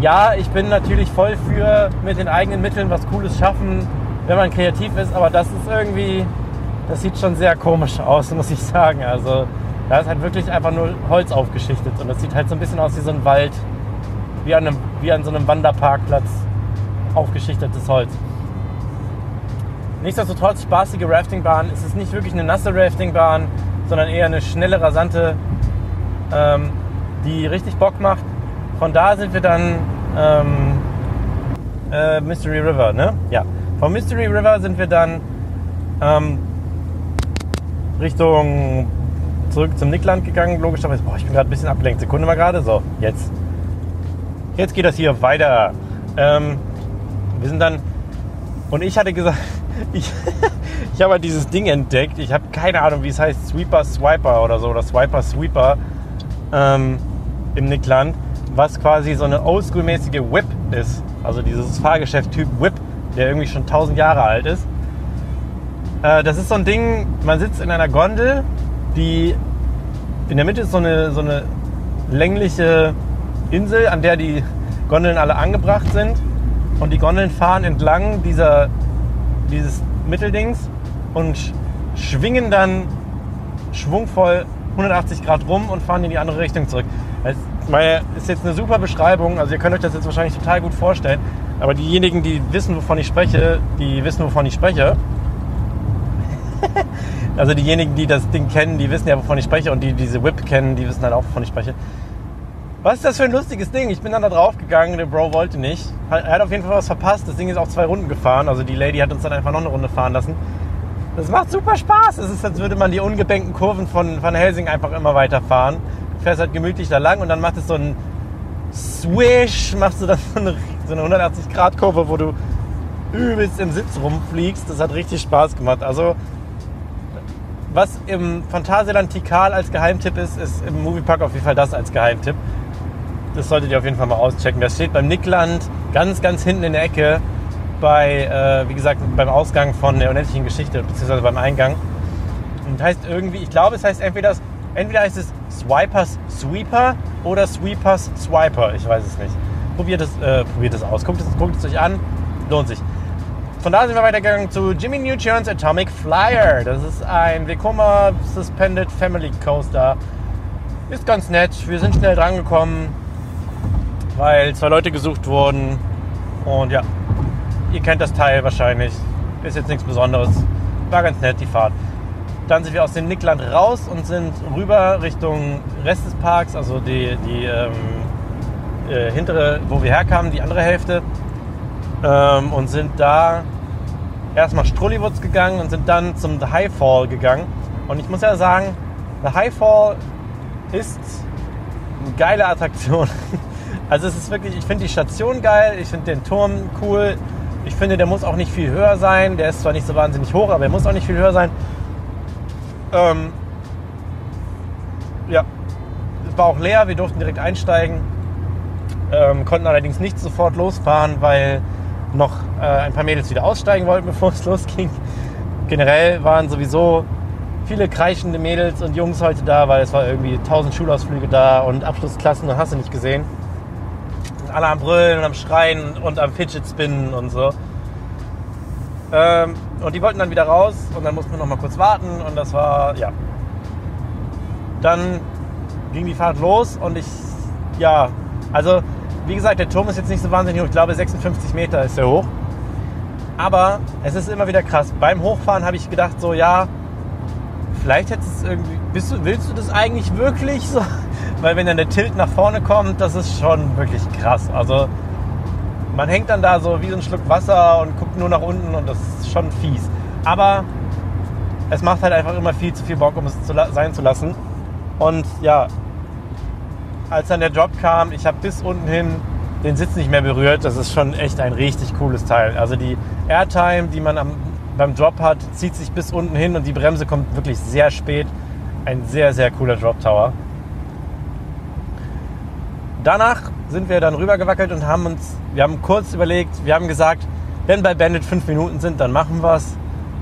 [SPEAKER 1] ja, ich bin natürlich voll für mit den eigenen Mitteln was Cooles schaffen, wenn man kreativ ist, aber das ist irgendwie, das sieht schon sehr komisch aus, muss ich sagen. Also da ist halt wirklich einfach nur Holz aufgeschichtet und das sieht halt so ein bisschen aus wie so ein Wald, wie an, einem, wie an so einem Wanderparkplatz aufgeschichtetes Holz. Nichtsdestotrotz spaßige Raftingbahn. Es ist nicht wirklich eine nasse Raftingbahn, sondern eher eine schnelle, rasante, ähm, die richtig Bock macht. Von da sind wir dann ähm, äh, Mystery River, ne? Ja. Vom Mystery River sind wir dann ähm, Richtung zurück zum Nickland gegangen, logischerweise. Boah, ich bin gerade ein bisschen abgelenkt. Sekunde mal gerade. So, jetzt. Jetzt geht das hier weiter. Ähm, wir sind dann. Und ich hatte gesagt, ich, ich habe halt dieses Ding entdeckt. Ich habe keine Ahnung, wie es heißt. Sweeper Swiper oder so. Oder Swiper Sweeper ähm, im Nickland. Was quasi so eine oldschool-mäßige Whip ist. Also dieses Fahrgeschäft-Typ Whip, der irgendwie schon 1000 Jahre alt ist. Äh, das ist so ein Ding, man sitzt in einer Gondel, die in der Mitte ist so eine, so eine längliche Insel, an der die Gondeln alle angebracht sind. Und die Gondeln fahren entlang dieser, dieses Mitteldings und schwingen dann schwungvoll 180 Grad rum und fahren in die andere Richtung zurück. Das ist jetzt eine super Beschreibung, also ihr könnt euch das jetzt wahrscheinlich total gut vorstellen, aber diejenigen, die wissen, wovon ich spreche, die wissen, wovon ich spreche. also diejenigen, die das Ding kennen, die wissen ja, wovon ich spreche und die diese Whip kennen, die wissen halt auch, wovon ich spreche. Was ist das für ein lustiges Ding? Ich bin dann da drauf gegangen, der Bro wollte nicht. Er hat auf jeden Fall was verpasst. Das Ding ist auch zwei Runden gefahren. Also die Lady hat uns dann einfach noch eine Runde fahren lassen. Das macht super Spaß. Es ist, als würde man die ungebänkten Kurven von Van Helsing einfach immer weiter fahren. Du fährst halt gemütlich da lang und dann macht es so einen Swish, machst du dann so eine, so eine 180-Grad-Kurve, wo du übelst im Sitz rumfliegst. Das hat richtig Spaß gemacht. Also was im Phantasialand Tikal als Geheimtipp ist, ist im Moviepark auf jeden Fall das als Geheimtipp. Das solltet ihr auf jeden Fall mal auschecken. Das steht beim Nickland ganz, ganz hinten in der Ecke bei, äh, wie gesagt, beim Ausgang von der unendlichen Geschichte, beziehungsweise beim Eingang. Und heißt irgendwie, ich glaube, es heißt entweder, entweder heißt es Swipers Sweeper oder Sweepers Swiper. Ich weiß es nicht. Probiert es, äh, probiert es aus. Guckt es, guckt es euch an. Lohnt sich. Von da sind wir weitergegangen zu Jimmy Neutron's Atomic Flyer. Das ist ein Vekoma Suspended Family Coaster. Ist ganz nett. Wir sind schnell drangekommen weil zwei Leute gesucht wurden. Und ja, ihr kennt das Teil wahrscheinlich. Ist jetzt nichts Besonderes. War ganz nett, die Fahrt. Dann sind wir aus dem Nickland raus und sind rüber Richtung Rest des Parks, also die, die ähm, äh, hintere, wo wir herkamen, die andere Hälfte. Ähm, und sind da erstmal Strolliwutz gegangen und sind dann zum The High Fall gegangen. Und ich muss ja sagen, The High Fall ist eine geile Attraktion. Also es ist wirklich, ich finde die Station geil, ich finde den Turm cool. Ich finde, der muss auch nicht viel höher sein. Der ist zwar nicht so wahnsinnig hoch, aber er muss auch nicht viel höher sein. Ähm, ja, es war auch leer, wir durften direkt einsteigen. Ähm, konnten allerdings nicht sofort losfahren, weil noch äh, ein paar Mädels wieder aussteigen wollten, bevor es losging. Generell waren sowieso viele kreischende Mädels und Jungs heute da, weil es war irgendwie 1000 Schulausflüge da und Abschlussklassen und hast du nicht gesehen alle am Brüllen und am Schreien und am Fidget Spinnen und so. Ähm, und die wollten dann wieder raus und dann mussten wir noch mal kurz warten und das war, ja. Dann ging die Fahrt los und ich, ja, also wie gesagt, der Turm ist jetzt nicht so wahnsinnig hoch. Ich glaube 56 Meter ist er hoch. Aber es ist immer wieder krass. Beim Hochfahren habe ich gedacht, so ja, vielleicht hättest du es irgendwie. Bist du, willst du das eigentlich wirklich so? Weil wenn dann der Tilt nach vorne kommt, das ist schon wirklich krass. Also man hängt dann da so wie so ein Schluck Wasser und guckt nur nach unten und das ist schon fies. Aber es macht halt einfach immer viel zu viel Bock, um es zu sein zu lassen. Und ja, als dann der Job kam, ich habe bis unten hin den Sitz nicht mehr berührt. Das ist schon echt ein richtig cooles Teil. Also die Airtime, die man am, beim Drop hat, zieht sich bis unten hin und die Bremse kommt wirklich sehr spät. Ein sehr, sehr cooler Drop Tower. Danach sind wir dann rübergewackelt und haben uns, wir haben kurz überlegt, wir haben gesagt, wenn bei Bandit fünf Minuten sind, dann machen wir es.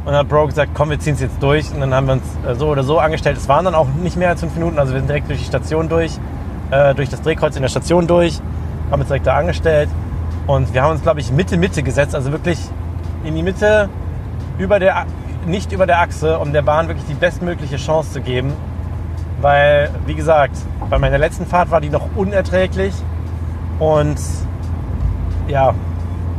[SPEAKER 1] Und dann hat Bro gesagt, komm, wir ziehen es jetzt durch. Und dann haben wir uns äh, so oder so angestellt. Es waren dann auch nicht mehr als fünf Minuten, also wir sind direkt durch die Station durch, äh, durch das Drehkreuz in der Station durch, haben uns direkt da angestellt. Und wir haben uns, glaube ich, Mitte, Mitte gesetzt, also wirklich in die Mitte, über der, nicht über der Achse, um der Bahn wirklich die bestmögliche Chance zu geben. Weil, wie gesagt, bei meiner letzten Fahrt war die noch unerträglich. Und ja,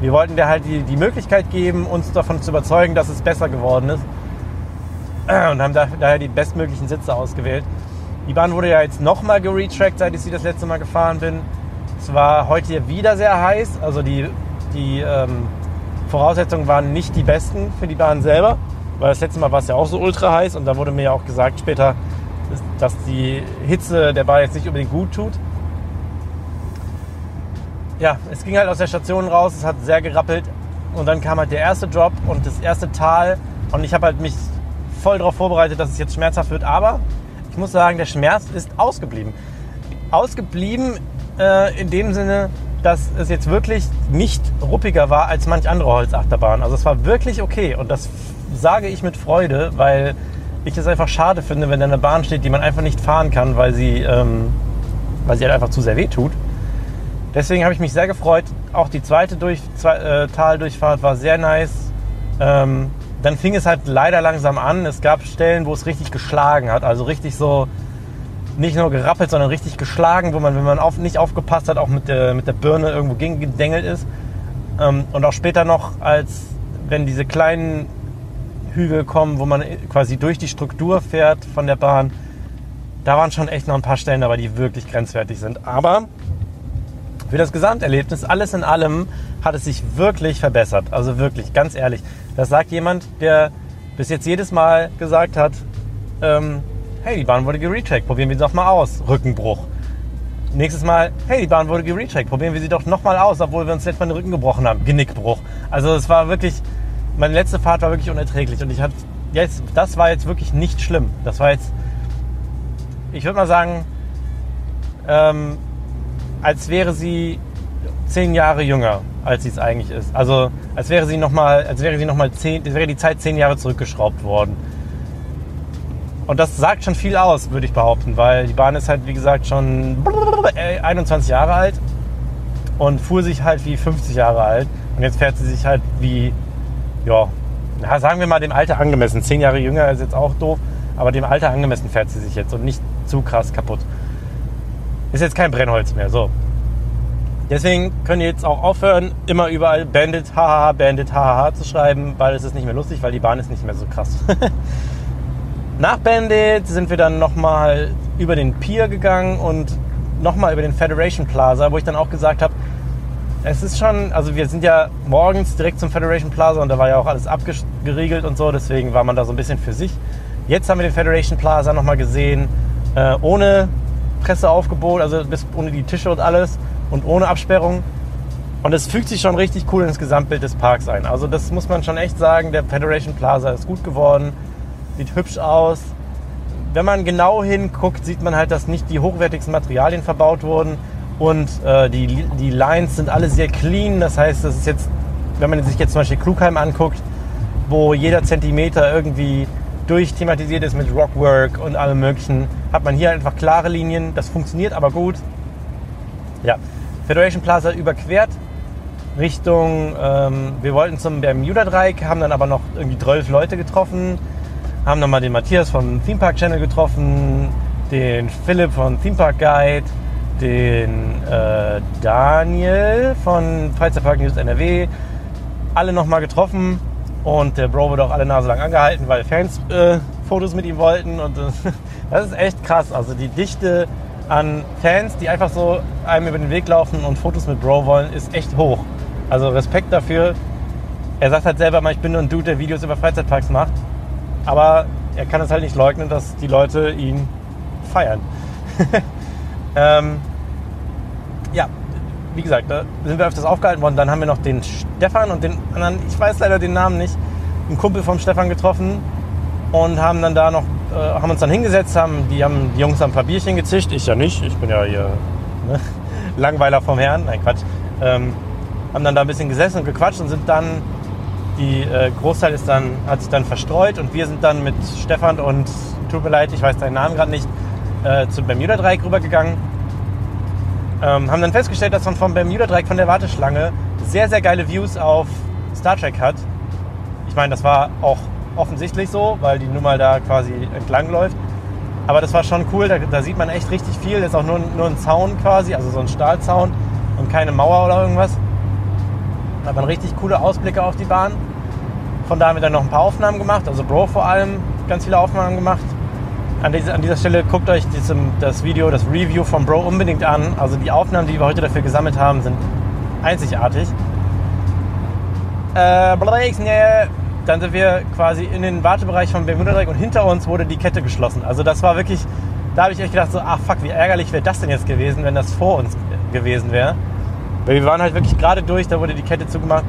[SPEAKER 1] wir wollten dir halt die, die Möglichkeit geben, uns davon zu überzeugen, dass es besser geworden ist. Und haben daher die bestmöglichen Sitze ausgewählt. Die Bahn wurde ja jetzt nochmal geretrackt, seit ich sie das letzte Mal gefahren bin. Es war heute hier wieder sehr heiß. Also die, die ähm, Voraussetzungen waren nicht die besten für die Bahn selber. Weil das letzte Mal war es ja auch so ultra heiß. Und da wurde mir ja auch gesagt später, dass die Hitze der Bahn jetzt nicht unbedingt gut tut ja, es ging halt aus der Station raus, es hat sehr gerappelt und dann kam halt der erste Drop und das erste Tal und ich habe halt mich voll darauf vorbereitet, dass es jetzt schmerzhaft wird, aber ich muss sagen, der Schmerz ist ausgeblieben. Ausgeblieben äh, in dem Sinne, dass es jetzt wirklich nicht ruppiger war als manch andere Holzachterbahn. Also es war wirklich okay und das sage ich mit Freude, weil ich es einfach schade finde, wenn da eine Bahn steht, die man einfach nicht fahren kann, weil sie, ähm, weil sie halt einfach zu sehr weh tut. Deswegen habe ich mich sehr gefreut. Auch die zweite Durch, zwei, äh, Taldurchfahrt war sehr nice. Ähm, dann fing es halt leider langsam an. Es gab Stellen, wo es richtig geschlagen hat. Also richtig so, nicht nur gerappelt, sondern richtig geschlagen, wo man, wenn man auf, nicht aufgepasst hat, auch mit der, mit der Birne irgendwo gegengedengelt ist. Ähm, und auch später noch, als wenn diese kleinen Hügel kommen, wo man quasi durch die Struktur fährt von der Bahn, da waren schon echt noch ein paar Stellen dabei, die wirklich grenzwertig sind. Aber für das Gesamterlebnis, alles in allem, hat es sich wirklich verbessert. Also wirklich, ganz ehrlich. Das sagt jemand, der bis jetzt jedes Mal gesagt hat, ähm, hey, die Bahn wurde gerecheckt, probieren wir sie doch mal aus. Rückenbruch. Nächstes Mal, hey, die Bahn wurde gerecheckt, probieren wir sie doch nochmal aus, obwohl wir uns letztes Mal den Rücken gebrochen haben. Genickbruch. Also es war wirklich, meine letzte Fahrt war wirklich unerträglich und ich hatte jetzt, das war jetzt wirklich nicht schlimm. Das war jetzt, ich würde mal sagen, ähm, als wäre sie zehn Jahre jünger, als sie es eigentlich ist. Also als wäre sie noch mal, als wäre sie noch mal zehn, wäre die Zeit zehn Jahre zurückgeschraubt worden. Und das sagt schon viel aus, würde ich behaupten, weil die Bahn ist halt, wie gesagt, schon 21 Jahre alt und fuhr sich halt wie 50 Jahre alt. Und jetzt fährt sie sich halt wie, ja, sagen wir mal dem Alter angemessen. Zehn Jahre jünger ist jetzt auch doof, aber dem Alter angemessen fährt sie sich jetzt und nicht zu krass kaputt. Ist jetzt kein Brennholz mehr. So. Deswegen könnt ihr jetzt auch aufhören, immer überall Bandit, hahaha, Bandit, hahaha zu schreiben, weil es ist nicht mehr lustig, weil die Bahn ist nicht mehr so krass. Nach Bandit sind wir dann nochmal über den Pier gegangen und nochmal über den Federation Plaza, wo ich dann auch gesagt habe, es ist schon, also wir sind ja morgens direkt zum Federation Plaza und da war ja auch alles abgeriegelt und so, deswegen war man da so ein bisschen für sich. Jetzt haben wir den Federation Plaza nochmal gesehen, äh, ohne Presseaufgebot, also bis ohne die Tische und alles und ohne Absperrung. Und es fügt sich schon richtig cool ins Gesamtbild des Parks ein. Also das muss man schon echt sagen. Der Federation Plaza ist gut geworden, sieht hübsch aus. Wenn man genau hinguckt, sieht man halt, dass nicht die hochwertigsten Materialien verbaut wurden und äh, die, die Lines sind alle sehr clean. Das heißt, das ist jetzt, wenn man sich jetzt zum Beispiel Klugheim anguckt, wo jeder Zentimeter irgendwie durchthematisiert ist mit Rockwork und allem möglichen, hat man hier einfach klare Linien. Das funktioniert aber gut. Ja, Federation Plaza überquert Richtung, ähm, wir wollten zum Bermuda-Dreieck, haben dann aber noch irgendwie 12 Leute getroffen, haben dann mal den Matthias von Theme Park Channel getroffen, den Philipp von Theme Park Guide, den äh, Daniel von Freizeitpark News NRW, alle nochmal getroffen und der Bro wurde auch alle Nase lang angehalten, weil Fans äh, Fotos mit ihm wollten. Und äh, das ist echt krass. Also die Dichte an Fans, die einfach so einem über den Weg laufen und Fotos mit Bro wollen, ist echt hoch. Also Respekt dafür. Er sagt halt selber mal, ich bin nur ein Dude, der Videos über Freizeitparks macht. Aber er kann es halt nicht leugnen, dass die Leute ihn feiern. ähm, ja, wie gesagt, da sind wir öfters aufgehalten worden. Dann haben wir noch den Stefan und den anderen, ich weiß leider den Namen nicht, einen Kumpel vom Stefan getroffen und haben dann da noch, äh, haben uns dann hingesetzt, haben die, haben, die Jungs haben ein paar Bierchen gezischt, ich ja nicht, ich bin ja hier ne? Langweiler vom Herrn, nein Quatsch. Ähm, haben dann da ein bisschen gesessen und gequatscht und sind dann, die äh, Großteil ist dann, hat sich dann verstreut und wir sind dann mit Stefan und, tut mir leid, ich weiß deinen Namen gerade nicht, äh, zum Bermuda-Dreieck rübergegangen. Ähm, haben dann festgestellt, dass man vom Bermuda-Dreieck, von der Warteschlange, sehr, sehr geile Views auf Star Trek hat. Ich meine, das war auch offensichtlich so, weil die nun mal da quasi entlang läuft. Aber das war schon cool, da, da sieht man echt richtig viel. Das ist auch nur, nur ein Zaun quasi, also so ein Stahlzaun und keine Mauer oder irgendwas. Da hat man richtig coole Ausblicke auf die Bahn. Von da haben wir dann noch ein paar Aufnahmen gemacht, also Bro vor allem ganz viele Aufnahmen gemacht. An, diese, an dieser Stelle guckt euch diesem, das Video, das Review von Bro unbedingt an. Also die Aufnahmen, die wir heute dafür gesammelt haben, sind einzigartig. Äh, dann sind wir quasi in den Wartebereich vom Bermuda-Dreieck und hinter uns wurde die Kette geschlossen. Also das war wirklich, da habe ich echt gedacht so, ach fuck, wie ärgerlich wäre das denn jetzt gewesen, wenn das vor uns gewesen wäre. Wir waren halt wirklich gerade durch, da wurde die Kette zugemacht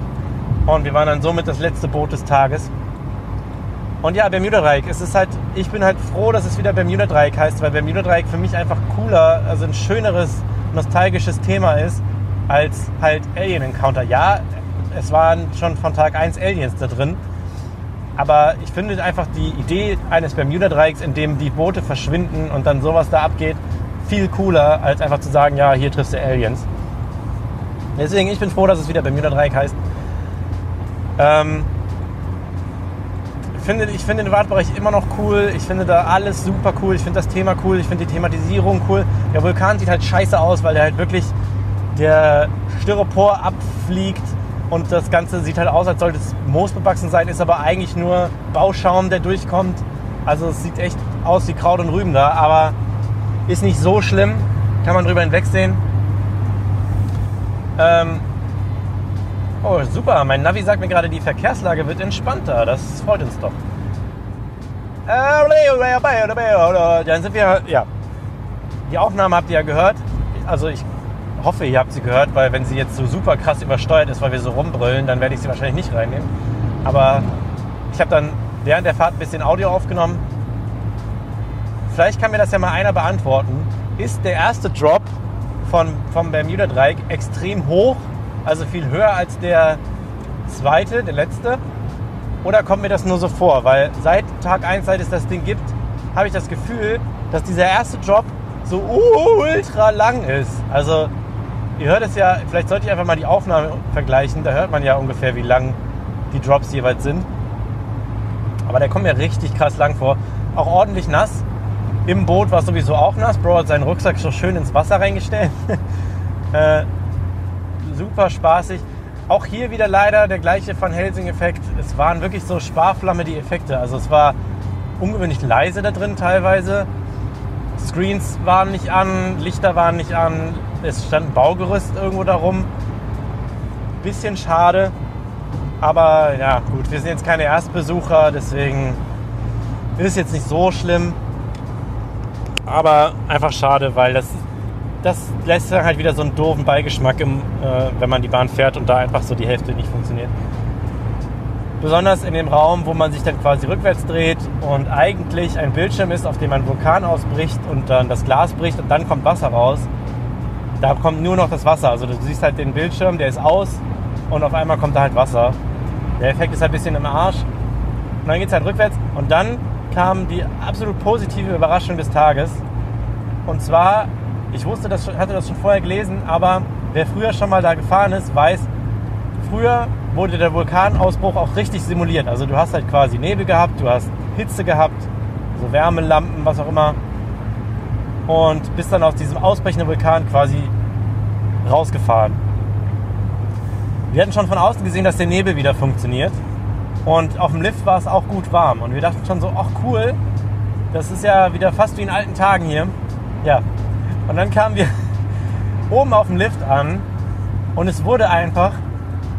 [SPEAKER 1] und wir waren dann somit das letzte Boot des Tages. Und ja, Bermuda-Dreieck, es ist halt, ich bin halt froh, dass es wieder Bermuda-Dreieck heißt, weil Bermuda-Dreieck für mich einfach cooler, also ein schöneres, nostalgisches Thema ist, als halt Alien-Encounter. Ja, es waren schon von Tag 1 Aliens da drin, aber ich finde einfach die Idee eines Bermuda-Dreiecks, in dem die Boote verschwinden und dann sowas da abgeht, viel cooler, als einfach zu sagen, ja, hier triffst du Aliens. Deswegen, ich bin froh, dass es wieder Bermuda-Dreieck heißt. Ähm, finde, ich finde den Wartbereich immer noch cool. Ich finde da alles super cool. Ich finde das Thema cool. Ich finde die Thematisierung cool. Der Vulkan sieht halt scheiße aus, weil der halt wirklich der Styropor abfliegt und das Ganze sieht halt aus, als sollte es moosbewachsen sein, ist aber eigentlich nur Bauschaum, der durchkommt. Also es sieht echt aus wie Kraut und Rüben da, aber ist nicht so schlimm. Kann man drüber hinwegsehen. Ähm oh, super. Mein Navi sagt mir gerade, die Verkehrslage wird entspannter. Das freut uns doch. Dann sind wir, ja. Die Aufnahme habt ihr ja gehört. Also ich hoffe, ihr habt sie gehört, weil wenn sie jetzt so super krass übersteuert ist, weil wir so rumbrüllen, dann werde ich sie wahrscheinlich nicht reinnehmen. Aber ich habe dann während der Fahrt ein bisschen Audio aufgenommen. Vielleicht kann mir das ja mal einer beantworten. Ist der erste Drop von, vom Bermuda-Dreieck extrem hoch, also viel höher als der zweite, der letzte? Oder kommt mir das nur so vor? Weil seit Tag 1, seit es das Ding gibt, habe ich das Gefühl, dass dieser erste Drop so ultra lang ist. Also Ihr hört es ja, vielleicht sollte ich einfach mal die Aufnahme vergleichen. Da hört man ja ungefähr, wie lang die Drops jeweils sind. Aber der kommt mir richtig krass lang vor. Auch ordentlich nass. Im Boot war es sowieso auch nass. Bro hat seinen Rucksack so schön ins Wasser reingestellt. äh, super spaßig. Auch hier wieder leider der gleiche Van Helsing-Effekt. Es waren wirklich so Sparflamme die Effekte. Also es war ungewöhnlich leise da drin teilweise. Screens waren nicht an, Lichter waren nicht an, es stand ein Baugerüst irgendwo darum. Bisschen schade. Aber ja, gut, wir sind jetzt keine Erstbesucher, deswegen ist es jetzt nicht so schlimm. Aber einfach schade, weil das, das lässt dann halt wieder so einen doofen Beigeschmack, im, äh, wenn man die Bahn fährt und da einfach so die Hälfte nicht funktioniert. Besonders in dem Raum, wo man sich dann quasi rückwärts dreht und eigentlich ein Bildschirm ist, auf dem ein Vulkan ausbricht und dann das Glas bricht und dann kommt Wasser raus da kommt nur noch das Wasser. Also du siehst halt den Bildschirm, der ist aus und auf einmal kommt da halt Wasser. Der Effekt ist halt ein bisschen im Arsch. Und dann geht es halt rückwärts und dann kam die absolut positive Überraschung des Tages. Und zwar, ich wusste das, hatte das schon vorher gelesen, aber wer früher schon mal da gefahren ist, weiß, früher wurde der Vulkanausbruch auch richtig simuliert. Also du hast halt quasi Nebel gehabt, du hast Hitze gehabt, so Wärmelampen, was auch immer und bist dann aus diesem ausbrechenden Vulkan quasi rausgefahren. Wir hatten schon von außen gesehen, dass der Nebel wieder funktioniert. Und auf dem Lift war es auch gut warm. Und wir dachten schon so, ach cool, das ist ja wieder fast wie in alten Tagen hier. Ja. Und dann kamen wir oben auf dem Lift an und es wurde einfach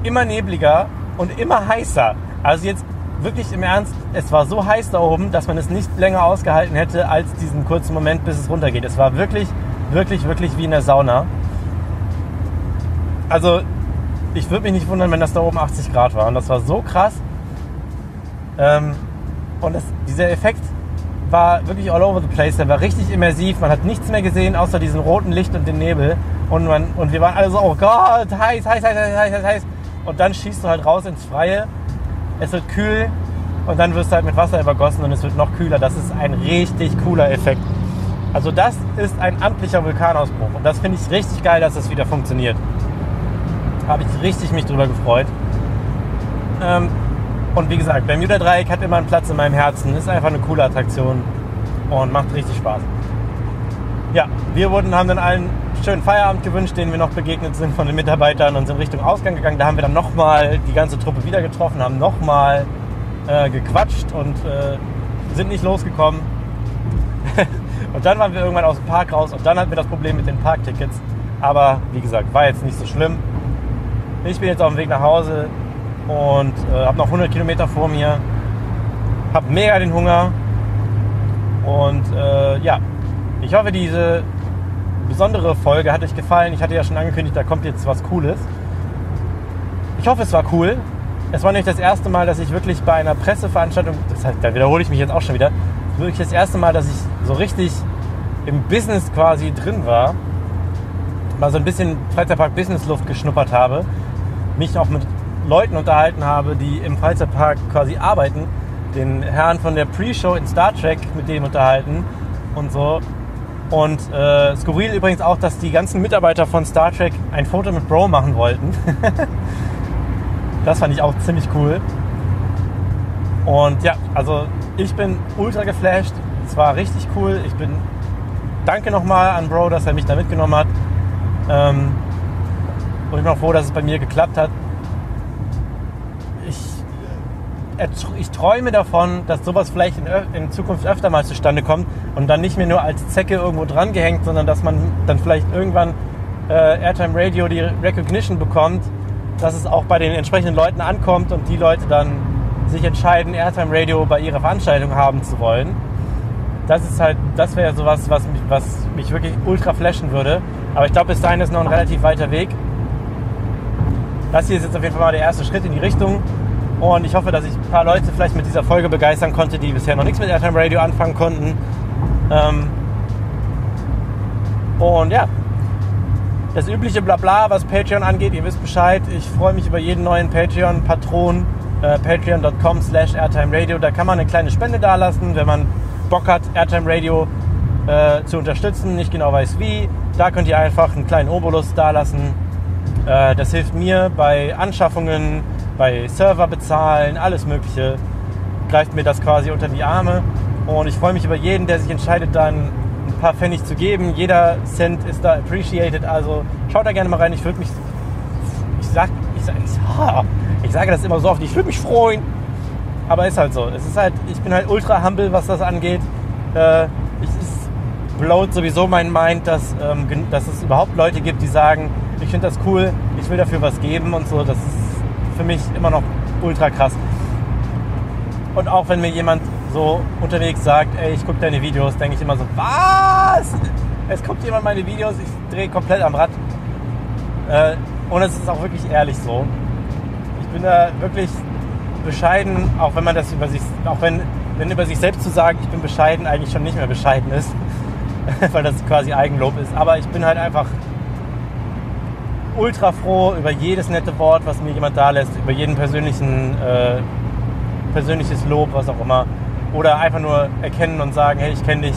[SPEAKER 1] immer nebliger und immer heißer. Also jetzt wirklich im Ernst, es war so heiß da oben, dass man es nicht länger ausgehalten hätte als diesen kurzen Moment, bis es runtergeht. Es war wirklich, wirklich, wirklich wie in der Sauna. also ich würde mich nicht wundern, wenn das da oben 80 Grad war. Und das war so krass. Ähm, und das, dieser Effekt war wirklich all over the place. Der war richtig immersiv. Man hat nichts mehr gesehen, außer diesen roten Licht und den Nebel. Und, man, und wir waren alle so, oh Gott, heiß, heiß, heiß, heiß, heiß, heiß. Und dann schießt du halt raus ins Freie. Es wird kühl und dann wirst du halt mit Wasser übergossen und es wird noch kühler. Das ist ein richtig cooler Effekt. Also das ist ein amtlicher Vulkanausbruch. Und das finde ich richtig geil, dass das wieder funktioniert. Habe ich richtig mich drüber gefreut. Ähm, und wie gesagt, Bermuda Dreieck hat immer einen Platz in meinem Herzen. Ist einfach eine coole Attraktion und macht richtig Spaß. Ja, wir wurden, haben dann allen schönen Feierabend gewünscht, den wir noch begegnet sind von den Mitarbeitern und sind Richtung Ausgang gegangen. Da haben wir dann nochmal die ganze Truppe wieder getroffen, haben nochmal äh, gequatscht und äh, sind nicht losgekommen. und dann waren wir irgendwann aus dem Park raus und dann hatten wir das Problem mit den Parktickets. Aber wie gesagt, war jetzt nicht so schlimm. Ich bin jetzt auf dem Weg nach Hause und äh, habe noch 100 Kilometer vor mir. Habe mega den Hunger. Und äh, ja, ich hoffe, diese besondere Folge hat euch gefallen. Ich hatte ja schon angekündigt, da kommt jetzt was Cooles. Ich hoffe, es war cool. Es war nicht das erste Mal, dass ich wirklich bei einer Presseveranstaltung, das heißt, da wiederhole ich mich jetzt auch schon wieder, wirklich das erste Mal, dass ich so richtig im Business quasi drin war, mal so ein bisschen Freizeitpark Business Luft geschnuppert habe, mich auch mit Leuten unterhalten habe, die im Freizeitpark quasi arbeiten, den Herrn von der Pre-Show in Star Trek mit dem unterhalten und so. Und äh, skurril übrigens auch, dass die ganzen Mitarbeiter von Star Trek ein Foto mit Bro machen wollten. das fand ich auch ziemlich cool. Und ja, also ich bin ultra geflasht. Es war richtig cool. Ich bin danke nochmal an Bro, dass er mich da mitgenommen hat. Ähm, und ich bin auch froh, dass es bei mir geklappt hat. Ich träume davon, dass sowas vielleicht in, in, Zukunft öfter mal zustande kommt und dann nicht mehr nur als Zecke irgendwo dran gehängt, sondern dass man dann vielleicht irgendwann äh, Airtime Radio die Recognition bekommt, dass es auch bei den entsprechenden Leuten ankommt und die Leute dann sich entscheiden, Airtime Radio bei ihrer Veranstaltung haben zu wollen. Das ist halt, das wäre sowas, was mich, was mich wirklich ultra flashen würde. Aber ich glaube, bis dahin ist noch ein relativ weiter Weg. Das hier ist jetzt auf jeden Fall mal der erste Schritt in die Richtung. Und ich hoffe, dass ich ein paar Leute vielleicht mit dieser Folge begeistern konnte, die bisher noch nichts mit Airtime Radio anfangen konnten. Ähm und ja, das übliche Blabla, was Patreon angeht, ihr wisst Bescheid. Ich freue mich über jeden neuen Patreon-Patron. Äh, Patreon.com slash Airtime Radio. Da kann man eine kleine Spende dalassen, wenn man Bock hat, Airtime Radio äh, zu unterstützen, nicht genau weiß wie. Da könnt ihr einfach einen kleinen Obolus dalassen. Äh, das hilft mir bei Anschaffungen, bei Server bezahlen, alles Mögliche, greift mir das quasi unter die Arme. Und ich freue mich über jeden, der sich entscheidet, dann ein paar Pfennig zu geben. Jeder Cent ist da appreciated. Also schaut da gerne mal rein. Ich würde mich, ich sag, ich, sag, ich, sage das immer so oft, ich würde mich freuen. Aber ist halt so. Es ist halt, ich bin halt ultra humble, was das angeht. Äh, es blowt sowieso mein Mind, dass, ähm, dass es überhaupt Leute gibt, die sagen, ich finde das cool, ich will dafür was geben und so. Das ist für mich immer noch ultra krass. Und auch wenn mir jemand so unterwegs sagt, ey, ich gucke deine Videos, denke ich immer so, was? Es guckt jemand meine Videos, ich drehe komplett am Rad. Äh, und es ist auch wirklich ehrlich so. Ich bin da wirklich bescheiden, auch wenn man das über sich, auch wenn, wenn über sich selbst zu sagen, ich bin bescheiden, eigentlich schon nicht mehr bescheiden ist, weil das quasi Eigenlob ist. Aber ich bin halt einfach ultra froh über jedes nette Wort, was mir jemand da lässt, über jeden persönlichen, äh, persönliches Lob, was auch immer. Oder einfach nur erkennen und sagen, hey, ich kenne dich.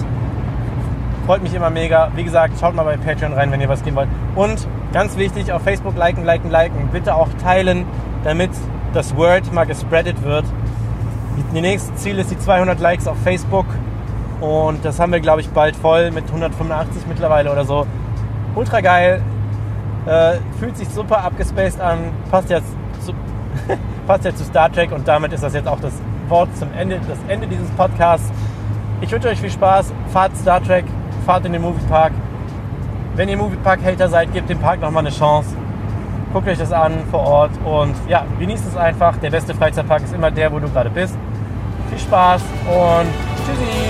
[SPEAKER 1] Freut mich immer mega. Wie gesagt, schaut mal bei Patreon rein, wenn ihr was geben wollt. Und ganz wichtig, auf Facebook liken, liken, liken. Bitte auch teilen, damit das Word mal gespreadet wird. Die nächste Ziel ist die 200 Likes auf Facebook. Und das haben wir, glaube ich, bald voll mit 185 mittlerweile oder so. Ultra geil. Äh, fühlt sich super abgespaced an, passt jetzt zu, passt jetzt zu Star Trek und damit ist das jetzt auch das Wort zum Ende, das Ende dieses Podcasts. Ich wünsche euch viel Spaß, fahrt Star Trek, fahrt in den Moviepark. Wenn ihr Moviepark-Hater seid, gebt dem Park nochmal eine Chance. Guckt euch das an vor Ort und ja, genießt es einfach. Der beste Freizeitpark ist immer der, wo du gerade bist. Viel Spaß und tschüssi!